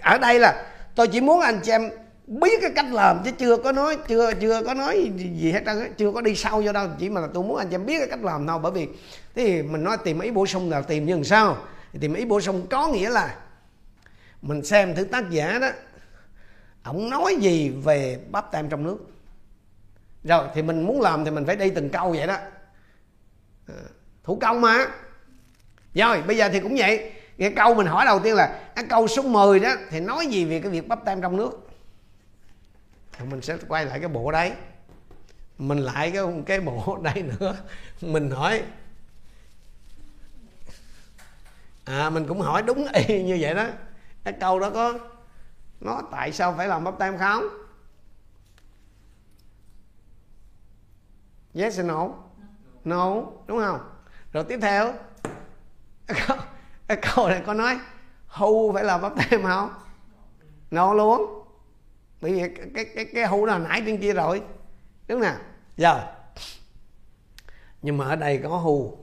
Ở đây là tôi chỉ muốn anh chị em biết cái cách làm chứ chưa có nói, chưa chưa có nói gì hết trơn chưa có đi sâu vô đâu, chỉ mà là tôi muốn anh em biết cái cách làm thôi bởi vì thì mình nói tìm ý bổ sung là tìm như làm sao? Thì tìm ý bổ sung có nghĩa là mình xem thứ tác giả đó ông nói gì về bắp tem trong nước. Rồi, thì mình muốn làm thì mình phải đi từng câu vậy đó. À, thủ công mà. Rồi, bây giờ thì cũng vậy. Cái câu mình hỏi đầu tiên là, cái câu số 10 đó, thì nói gì về cái việc bắp tem trong nước? Thì mình sẽ quay lại cái bộ đấy. Mình lại cái cái bộ đây nữa. Mình hỏi à mình cũng hỏi đúng y như vậy đó. Cái câu đó có nó tại sao phải làm bắp tem không? Yes or no. No đúng không? Rồi tiếp theo cái câu, cái câu này có nói hu phải làm bắp tem không? No luôn bởi vì cái cái cái, cái là nãy trên kia rồi. Đúng nè? Giờ nhưng mà ở đây có hù.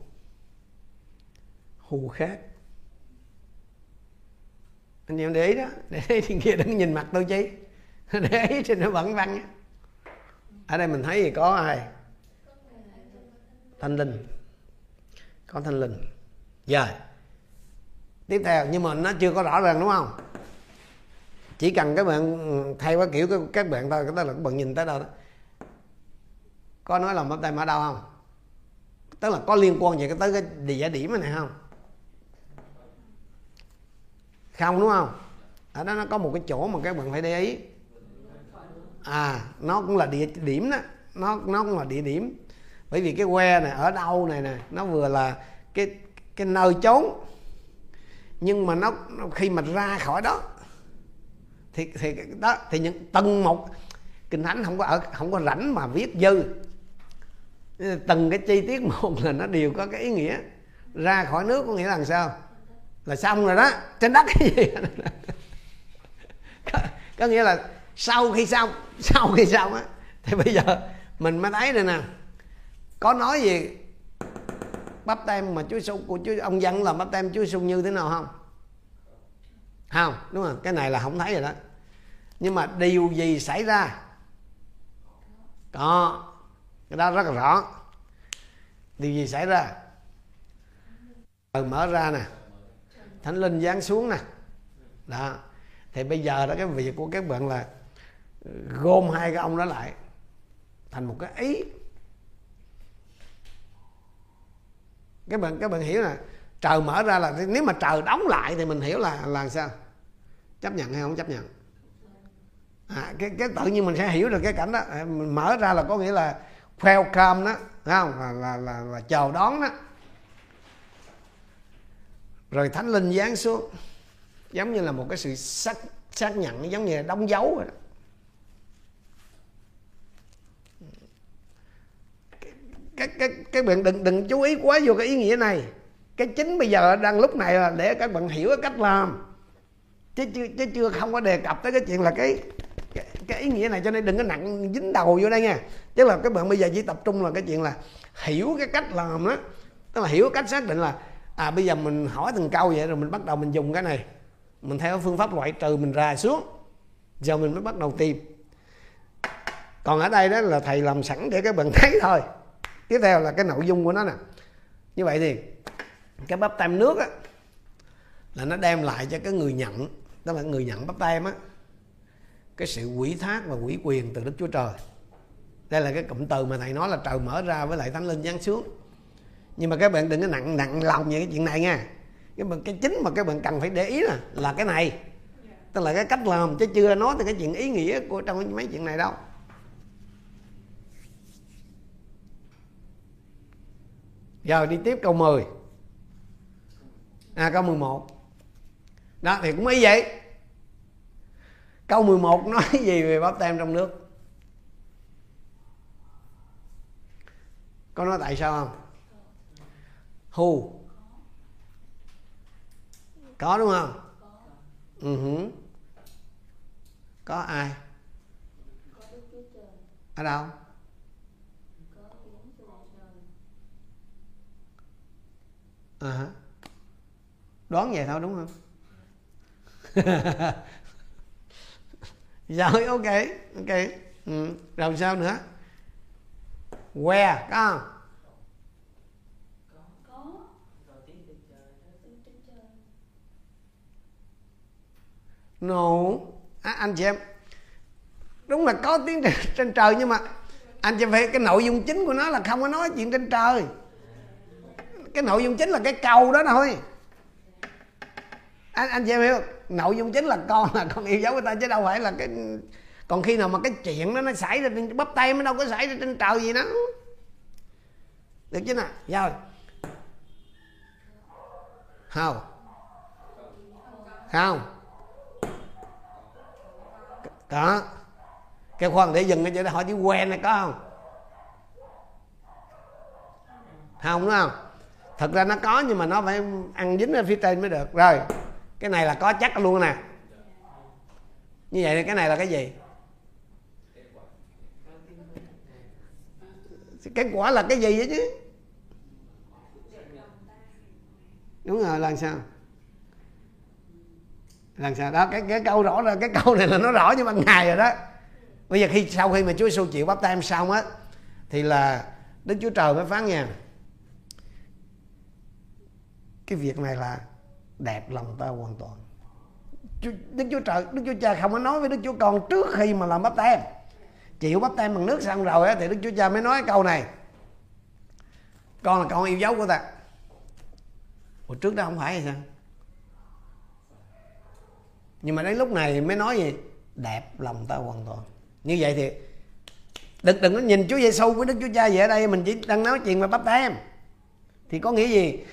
Hù khác. Anh em để ý đó. Để ý trên kia đừng nhìn mặt tôi chứ để ý trên nó bẩn văn nhé ở đây mình thấy thì có ai? Thanh linh. Có thanh linh. Giờ tiếp theo nhưng mà nó chưa có rõ ràng đúng không? Chỉ cần các bạn ừ, thay cái kiểu các bạn thôi tức là các bạn nhìn tới đâu đó. Có nói là bàn tay mở đâu không? Tức là có liên quan gì tới cái địa điểm này không? Không, đúng không? Ở đó nó có một cái chỗ mà các bạn phải để ý. À nó cũng là địa điểm đó. Nó nó cũng là địa điểm. Bởi vì cái que này ở đâu này nè, nó vừa là cái cái nơi trốn. Nhưng mà nó khi mà ra khỏi đó thì thì đó thì những từng một kinh thánh không có ở không có rảnh mà viết dư. Từng cái chi tiết một là nó đều có cái ý nghĩa. Ra khỏi nước có nghĩa là sao? Là xong rồi đó. Trên đất cái gì? Có, có nghĩa là sau khi xong sau khi xong á thì bây giờ mình mới thấy đây nè. Có nói gì? Bắp tem mà chúa giêsu của chúa ông dân là bắp tem chúa giêsu như thế nào không? Không, đúng không? Cái này là không thấy rồi đó. Nhưng mà điều gì xảy ra? Có. Cái đó rất là rõ. Điều gì xảy ra? Trời mở ra nè. Thánh linh giáng xuống nè. Đó. Thì bây giờ đó, cái việc của các bạn là gom hai cái ông đó lại thành một cái ý. Các bạn các bạn hiểu là trời mở ra là, nếu mà trời đóng lại thì mình hiểu là là sao? Chấp nhận hay không chấp nhận? À, cái cái tự nhiên mình sẽ hiểu được cái cảnh đó. À, mình mở ra là có nghĩa là welcome đó thấy không? Là, là, là, là chào đón đó. Rồi thánh linh giáng xuống giống như là một cái sự xác xác nhận giống như là đóng dấu rồi đó. các các các bạn đừng đừng chú ý quá vô cái ý nghĩa này. Cái chính bây giờ đang lúc này là để các bạn hiểu cái cách làm chứ chưa chứ chưa không có đề cập tới cái chuyện là cái cái, cái ý nghĩa này cho nên đừng có nặng dính đầu vô đây nha. Tức là các bạn bây giờ chỉ tập trung là cái chuyện là hiểu cái cách làm đó tức là hiểu cách xác định là à bây giờ mình hỏi từng câu vậy rồi mình bắt đầu mình dùng cái này. Mình theo phương pháp loại trừ mình ra xuống. Giờ mình mới bắt đầu tìm. Còn ở đây đó là thầy làm sẵn để các bạn thấy thôi. Tiếp theo là cái nội dung của nó nè. Như vậy thì cái bắp tam nước á là nó đem lại cho cái người nhận đó là người nhận bắp tem á. Cái sự quỷ thác và quỷ quyền từ đức chúa trời. Đây là cái cụm từ mà thầy nói là trời mở ra với lại thánh linh giáng xuống. Nhưng mà các bạn đừng có nặng nặng lòng về cái chuyện này nha. Cái cái chính mà các bạn cần phải để ý là là cái này. Tức là cái cách làm, chứ chưa nói từ cái chuyện ý nghĩa của trong mấy chuyện này đâu. Giờ đi tiếp câu 10 À câu 11 đó thì cũng ý vậy. Câu 11 nói gì về bắp tem trong nước? Có nói tại sao không? Who? Có đúng không? Uh-huh. Có ai? Ở đâu? À, đoán vậy thôi đúng không? Rồi dạ, ok ok. Ừ. rồi sao nữa? Que có không? No. À, anh chị em đúng là có tiếng trên, trên trời nhưng mà anh chị phải cái nội dung chính của nó là không có nói chuyện trên trời. Cái nội dung chính là cái câu đó thôi anh anh chị em hiểu nội dung chính là con là con yêu dấu người ta, chứ đâu phải là cái còn khi nào mà cái chuyện đó nó xảy ra trên bắp tay mới đâu có xảy ra trên trời gì đó được chứ nào? Rồi. Không. Không. Có. Cái khoan để dừng cái chỗ đó, hỏi chữ quen này có không? Không, đúng không? Thật ra nó có, nhưng mà nó phải ăn dính ở phía trên mới được. Rồi cái này là có chắc luôn nè. Như vậy thì cái này là cái gì? Cái quả là cái gì vậy chứ? Đúng rồi là sao làm sao đó, cái cái câu rõ là cái câu này là nó rõ như ban ngày rồi đó. Bây giờ khi, sau khi mà Chúa Giêsu chịu bắp tem xong á, thì là Đức Chúa Trời mới phán nha. Cái việc này là đẹp lòng ta hoàn toàn. Đức Chúa Trời, Đức Chúa Cha không có nói với Đức Chúa Con trước khi mà làm bắp tem. Chịu bắp tem bằng nước xong rồi á, thì Đức Chúa Cha mới nói câu này. Con là con yêu dấu của ta. Ủa, trước đó không phải hay sao? Nhưng mà đến lúc này mới nói gì? Đẹp lòng ta hoàn toàn. Như vậy thì đừng đừng có nhìn Chúa Giêsu với Đức Chúa Cha về ở đây, mình chỉ đang nói chuyện về bắp tem. Thì có nghĩa gì?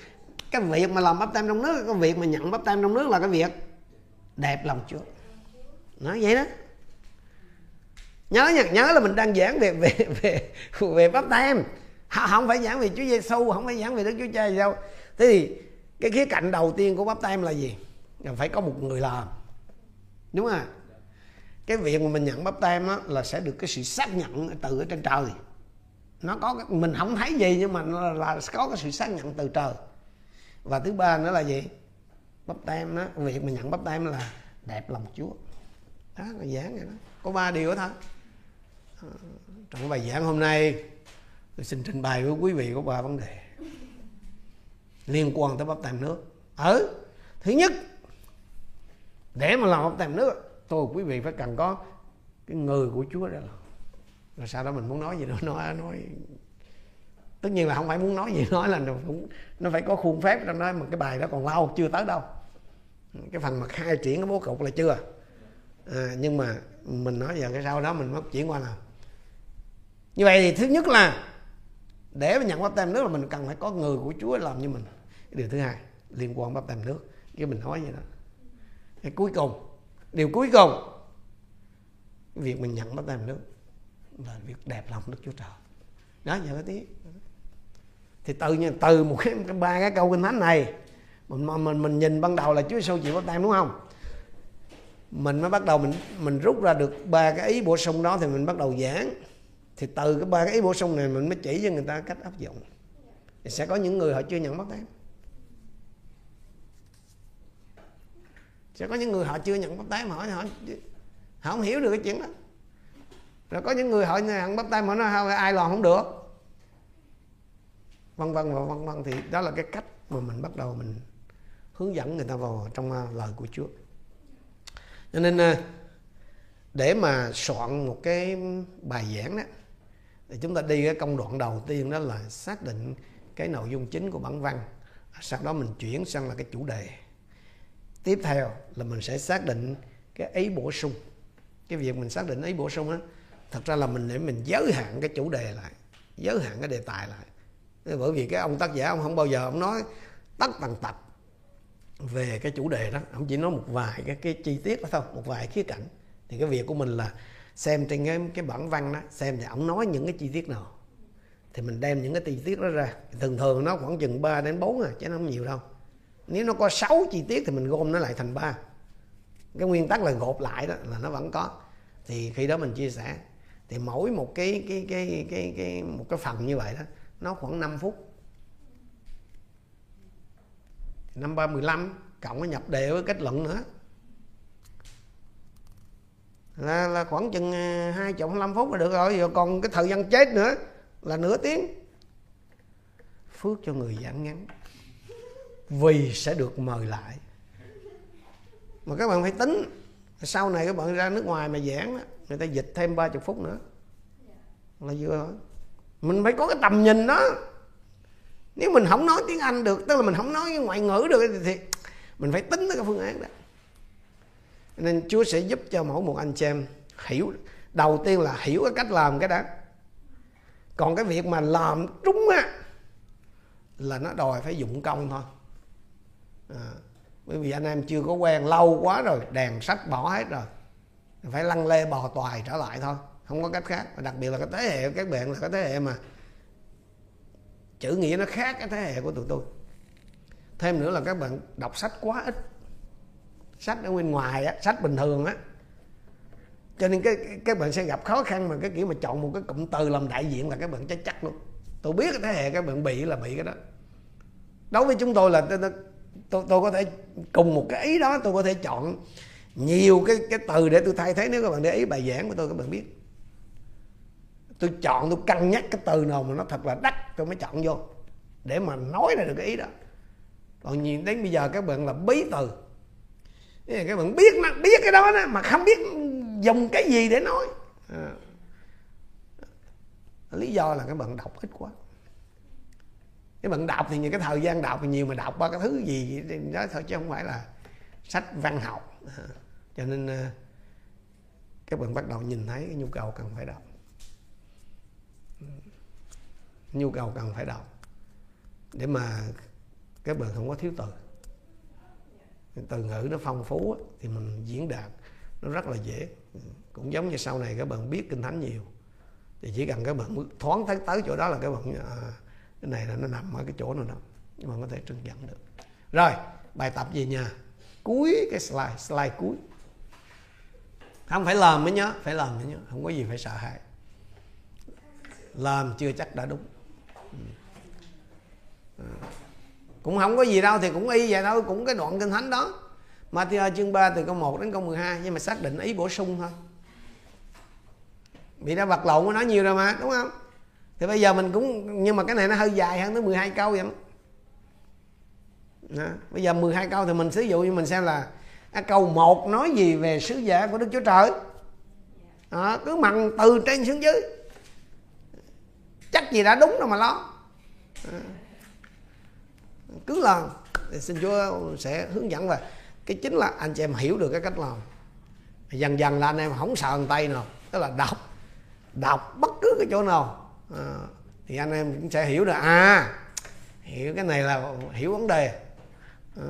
Cái việc mà làm bắp tem trong nước cái việc mà nhận bắp tem trong nước là cái việc đẹp lòng Chúa. Nói vậy đó. Nhớ nha nhớ là mình đang giảng về về về về bắp tem không phải giảng về Chúa Giêsu không phải giảng về Đức Chúa Cha gì đâu. Thế thì cái khía cạnh đầu tiên của bắp tem là gì? Là phải có một người làm. Đúng không cái việc mà mình nhận bắp tem á, là sẽ được cái sự xác nhận từ ở trên trời. Nó có cái, mình không thấy gì nhưng mà nó là, là có cái sự xác nhận từ trời và thứ ba nữa là gì? Bắp tem đó. Việc mình nhận bắp tem là đẹp lòng Chúa. Đó, là giảng vậy đó. Có ba điều đó thôi. Ờ, trong bài giảng hôm nay, tôi xin trình bày với quý vị có ba vấn đề. Liên quan tới bắp tem nước. Ở thứ nhất, để mà làm bắp tem nước, tôi, quý vị phải cần có cái người của Chúa đó là rồi sau đó mình muốn nói gì đó, nói nói tất nhiên là không phải muốn nói gì nói là nó, cũng, nó phải có khuôn phép trong đó mà cái bài đó còn lâu chưa tới đâu. Cái phần mà khai triển cái bố cục là chưa. À, nhưng mà mình nói giờ cái sau đó mình mới chuyển qua nào. Như vậy thì thứ nhất là để mà nhận bắp tem nước là mình cần phải có người của Chúa làm như mình. Cái điều thứ hai liên quan bắp tem nước. Cái mình nói vậy đó. Cái cuối cùng điều cuối cùng việc mình nhận bắp tem nước là việc đẹp lòng Đức Chúa Trời. Đó giờ cái tí thì tự nhiên từ một cái, ba cái câu kinh thánh này mình mình mình nhìn ban đầu là Chúa Giêsu chịu bắp tem đúng không? Mình mới bắt đầu mình mình rút ra được ba cái ý bổ sung đó thì mình bắt đầu giảng. Thì từ cái ba cái ý bổ sung này mình mới chỉ cho người ta cách áp dụng. Thì sẽ có những người họ chưa nhận bắt tem sẽ có những người họ chưa nhận bắt tay mà họ họ họ không hiểu được cái chuyện đó. Rồi có những người họ nhận bắt tay mà nói ai lòn không được vân vân và vân vân. Thì đó là cái cách mà mình bắt đầu mình hướng dẫn người ta vào trong à, lời của Chúa. Cho nên à, để mà soạn một cái bài giảng đó, thì chúng ta đi cái công đoạn đầu tiên đó là xác định cái nội dung chính của bản văn. Sau đó mình chuyển sang là cái chủ đề. Tiếp theo là mình sẽ xác định cái ý bổ sung. Cái việc mình xác định ý bổ sung á thật ra là mình để mình giới hạn cái chủ đề lại, giới hạn cái đề tài lại bởi vì cái ông tác giả ông không bao giờ ông nói tất tần tật về cái chủ đề đó. Ông chỉ nói một vài cái, cái chi tiết đó thôi một vài khía cạnh. Thì cái việc của mình là xem trên cái cái bản văn đó xem thì ông nói những cái chi tiết nào. Thì mình đem những cái chi tiết đó ra. Thường thường nó khoảng chừng 3 đến 4 à chứ nó không nhiều đâu. Nếu nó có 6 chi tiết thì mình gom nó lại thành ba. Cái nguyên tắc là gộp lại đó là nó vẫn có. Thì khi đó mình chia sẻ. Thì mỗi một cái cái cái cái cái một cái phần như vậy đó nó khoảng 5 phút. Năm ba mười lăm cộng với nhập đề với kết luận nữa. Là, là khoảng chừng à, hai chục năm phút là được rồi. Rồi còn cái thời gian chết nữa là nửa tiếng. Phước cho người giảng ngắn. Vì sẽ được mời lại. Mà các bạn phải tính sau này các bạn ra nước ngoài mà giảng người ta dịch thêm ba chục phút nữa. Là vừa rồi mình phải có cái tầm nhìn đó. Nếu mình không nói tiếng anh được tức là mình không nói ngoại ngữ được thì mình phải tính tới cái phương án đó. Nên chúa sẽ giúp cho mỗi một anh chị em hiểu đầu tiên là hiểu cái cách làm cái đó còn cái việc mà làm trúng á là nó đòi phải dụng công thôi. À, bởi vì anh em chưa có quen lâu quá rồi đèn sách bỏ hết rồi. Phải lăn lê bò toài trở lại thôi không có cách khác. Và đặc biệt là cái thế hệ các bạn là cái thế hệ mà chữ nghĩa nó khác cái thế hệ của tụi tôi. Thêm nữa là các bạn đọc sách quá ít. Sách ở bên ngoài á sách bình thường á. Cho nên cái các bạn sẽ gặp khó khăn mà cái kiểu mà chọn một cái cụm từ làm đại diện là các bạn chắc chắc luôn. Tôi biết cái thế hệ các bạn bị là bị cái đó. Đối với chúng tôi là tôi, tôi, tôi có thể cùng một cái ý đó tôi có thể chọn nhiều cái cái từ để tôi thay thế. Nếu các bạn để ý bài giảng của tôi các bạn biết tôi chọn tôi cân nhắc cái từ nào mà nó thật là đắt tôi mới chọn vô. Để mà nói ra được cái ý đó. Còn nhìn đến bây giờ các bạn là bí từ. Các bạn biết nó biết cái đó, đó mà không biết dùng cái gì để nói. À. lý do là các bạn đọc ít quá. Cái bạn đọc thì những cái thời gian đọc thì nhiều mà đọc ba cái thứ gì đó thôi chứ không phải là sách văn học. À. cho nên à, các bạn bắt đầu nhìn thấy cái nhu cầu cần phải đọc nhu cầu cần phải đọc. Để mà các bạn không có thiếu từ. Từ ngữ nó phong phú thì mình diễn đạt nó rất là dễ. Cũng giống như sau này các bạn biết kinh thánh nhiều. Thì chỉ cần các bạn thoáng tới tới chỗ đó là các bạn à, cái này là nó nằm ở cái chỗ nào đó. Nhưng mà có thể trưng dẫn được. Rồi bài tập gì nha? Cuối cái slide slide cuối. Không phải làm mới nhớ phải làm mới nhớ. Không có gì phải sợ hãi. Làm chưa chắc đã đúng. À. cũng không có gì đâu thì cũng y vậy thôi cũng cái đoạn kinh thánh đó Matthew chương 3 từ câu 1 đến câu 12 nhưng mà xác định ý bổ sung thôi bị đã vật lộn của nó nhiều rồi mà đúng không thì bây giờ mình cũng nhưng mà cái này nó hơi dài hơn tới 12 câu vậy đó. Đó. bây giờ 12 câu thì mình sử dụng như mình xem là à, câu 1 nói gì về sứ giả của Đức Chúa Trời đó, cứ mặn từ trên xuống dưới chắc gì đã đúng đâu mà lo. À. cứ làm. Thì xin Chúa sẽ hướng dẫn về cái chính là anh chị em hiểu được cái cách làm. Dần dần là anh em không sợ thằng tay nào tức là đọc đọc bất cứ cái chỗ nào. À, thì anh em cũng sẽ hiểu được. À hiểu cái này là hiểu vấn đề. À,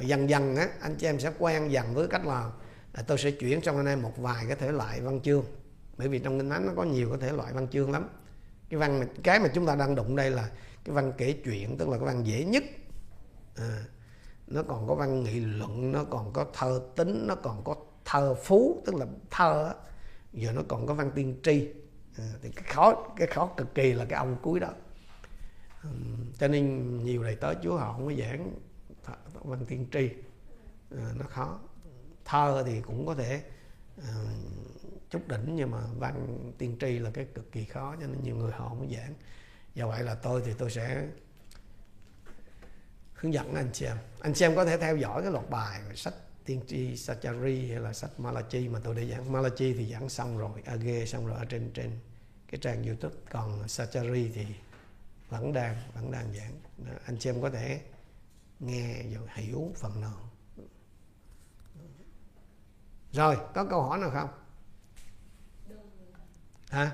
dần dần á anh chị em sẽ quen dần với cách làm. À, tôi sẽ chuyển cho anh em một vài cái thể loại văn chương. Bởi vì trong kinh thánh nó có nhiều cái thể loại văn chương lắm cái văn cái mà chúng ta đang đụng đây là cái văn kể chuyện tức là cái văn dễ nhất. À, nó còn có văn nghị luận nó còn có thơ tính nó còn có thơ phú tức là thơ giờ nó còn có văn tiên tri. À, thì cái khó cái khó cực kỳ là cái ông cuối đó. À, cho nên nhiều đầy tớ chúa họ không có giảng văn tiên tri. À, nó khó. Thơ thì cũng có thể à, chút đỉnh, nhưng mà văn, tiên tri là cái cực kỳ khó, cho nên nhiều người họ không giảng. Do vậy là tôi thì tôi sẽ hướng dẫn anh chị em. Anh chị em có thể theo dõi cái loạt bài sách tiên tri Sachari hay là sách Malachi mà tôi đã giảng. Malachi thì giảng xong rồi Age xong rồi, ở trên trên cái trang YouTube. Còn Sachari thì vẫn đang vẫn đang giảng. Anh chị em có thể nghe rồi hiểu phần nào. Rồi, có câu hỏi nào không? Hả?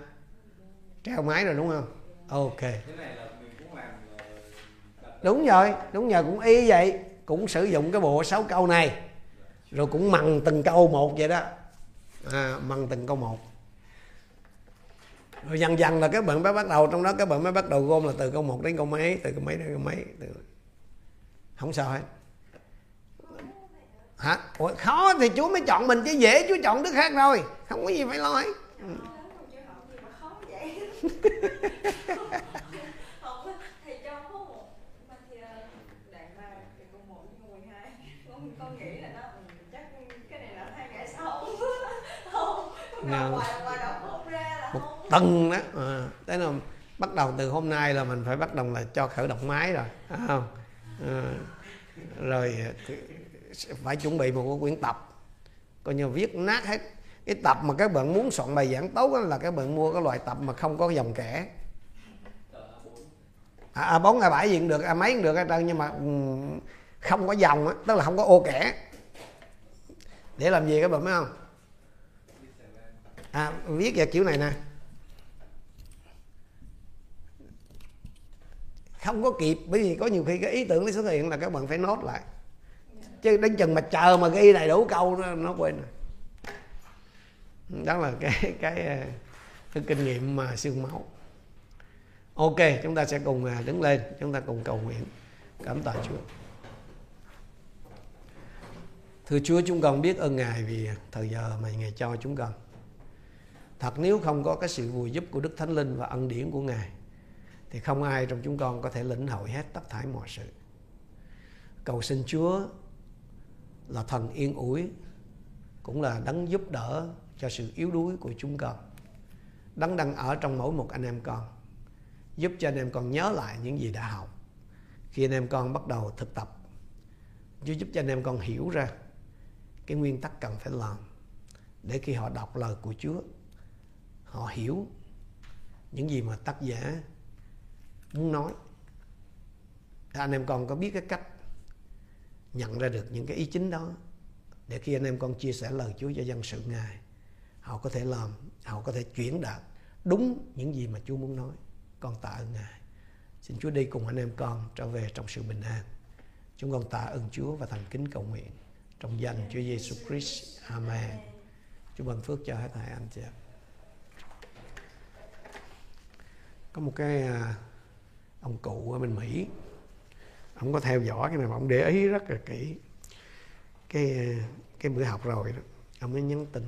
Treo máy rồi đúng không? Ok. Đúng rồi đúng rồi cũng y vậy. Cũng sử dụng cái bộ sáu câu này. Rồi cũng mằng từng câu một vậy đó. À, mằng từng câu một. Rồi dần dần là các bạn mới bắt đầu. Trong đó các bạn mới bắt đầu gom là từ câu một đến câu mấy từ câu mấy đến câu mấy từ... không sao hết. Hả? Ủa, khó thì chúa mới chọn mình chứ dễ chúa chọn đứa khác rồi không có gì phải lo hết. Ừ. Nào. không ra là một tầng đó à, thế là bắt đầu từ hôm nay là mình phải bắt đầu là cho khởi động máy rồi phải không à, rồi phải chuẩn bị một cái quyển tập coi như viết nát hết cái tập mà các bạn muốn soạn bài giảng tốt là các bạn mua cái loại tập mà không có dòng kẻ. À, à, bốn a bảy gì cũng được a mấy cũng được hết trơn nhưng mà ừ, không có dòng á tức là không có ô kẻ. Để làm gì các bạn biết không? À, viết vào kiểu này nè. Không có kịp bởi vì có nhiều khi cái ý tưởng nó xuất hiện là các bạn phải nốt lại. Chứ đến chừng mà chờ mà ghi đầy đủ câu nó, nó quên rồi đó là cái cái ờ, cái kinh nghiệm mà xương máu. Ok, chúng ta sẽ cùng ờ, đứng lên. Chúng ta cùng cầu nguyện, cảm tạ chúa. Thưa chúa, chúng con biết ơn ngài vì thời giờ mà ngài cho chúng con. Thật nếu không có cái sự vùi giúp của đức thánh linh và ân điển của ngài, thì không ai trong chúng con có thể lĩnh hội hết tất thải mọi sự. Cầu xin chúa là thần yên ủi, cũng là đấng giúp đỡ cho sự yếu đuối của chúng con. Đấng đang ở trong mỗi một anh em con, giúp cho anh em con nhớ lại những gì đã học. Khi anh em con bắt đầu thực tập, Chúa giúp cho anh em con hiểu ra cái nguyên tắc cần phải làm để khi họ đọc lời của Chúa, họ hiểu những gì mà tác giả muốn nói. Thì anh em con có biết cái cách nhận ra được những cái ý chính đó để khi anh em con chia sẻ lời Chúa cho dân sự Ngài họ có thể làm, họ có thể chuyển đạt đúng những gì mà Chúa muốn nói. Con tạ ơn Ngài. Xin Chúa đi cùng anh em con trở về trong sự bình an. Chúng con tạ ơn Chúa và thành kính cầu nguyện. Trong danh Chúa Giêsu Christ. Amen. Chúa ban phước cho hết thảy anh chị có một cái à, ông cụ ở bên Mỹ. Ông có theo dõi cái này mà ông để ý rất là kỹ. Cái à, cái bữa học rồi đó, ông mới nhắn tin.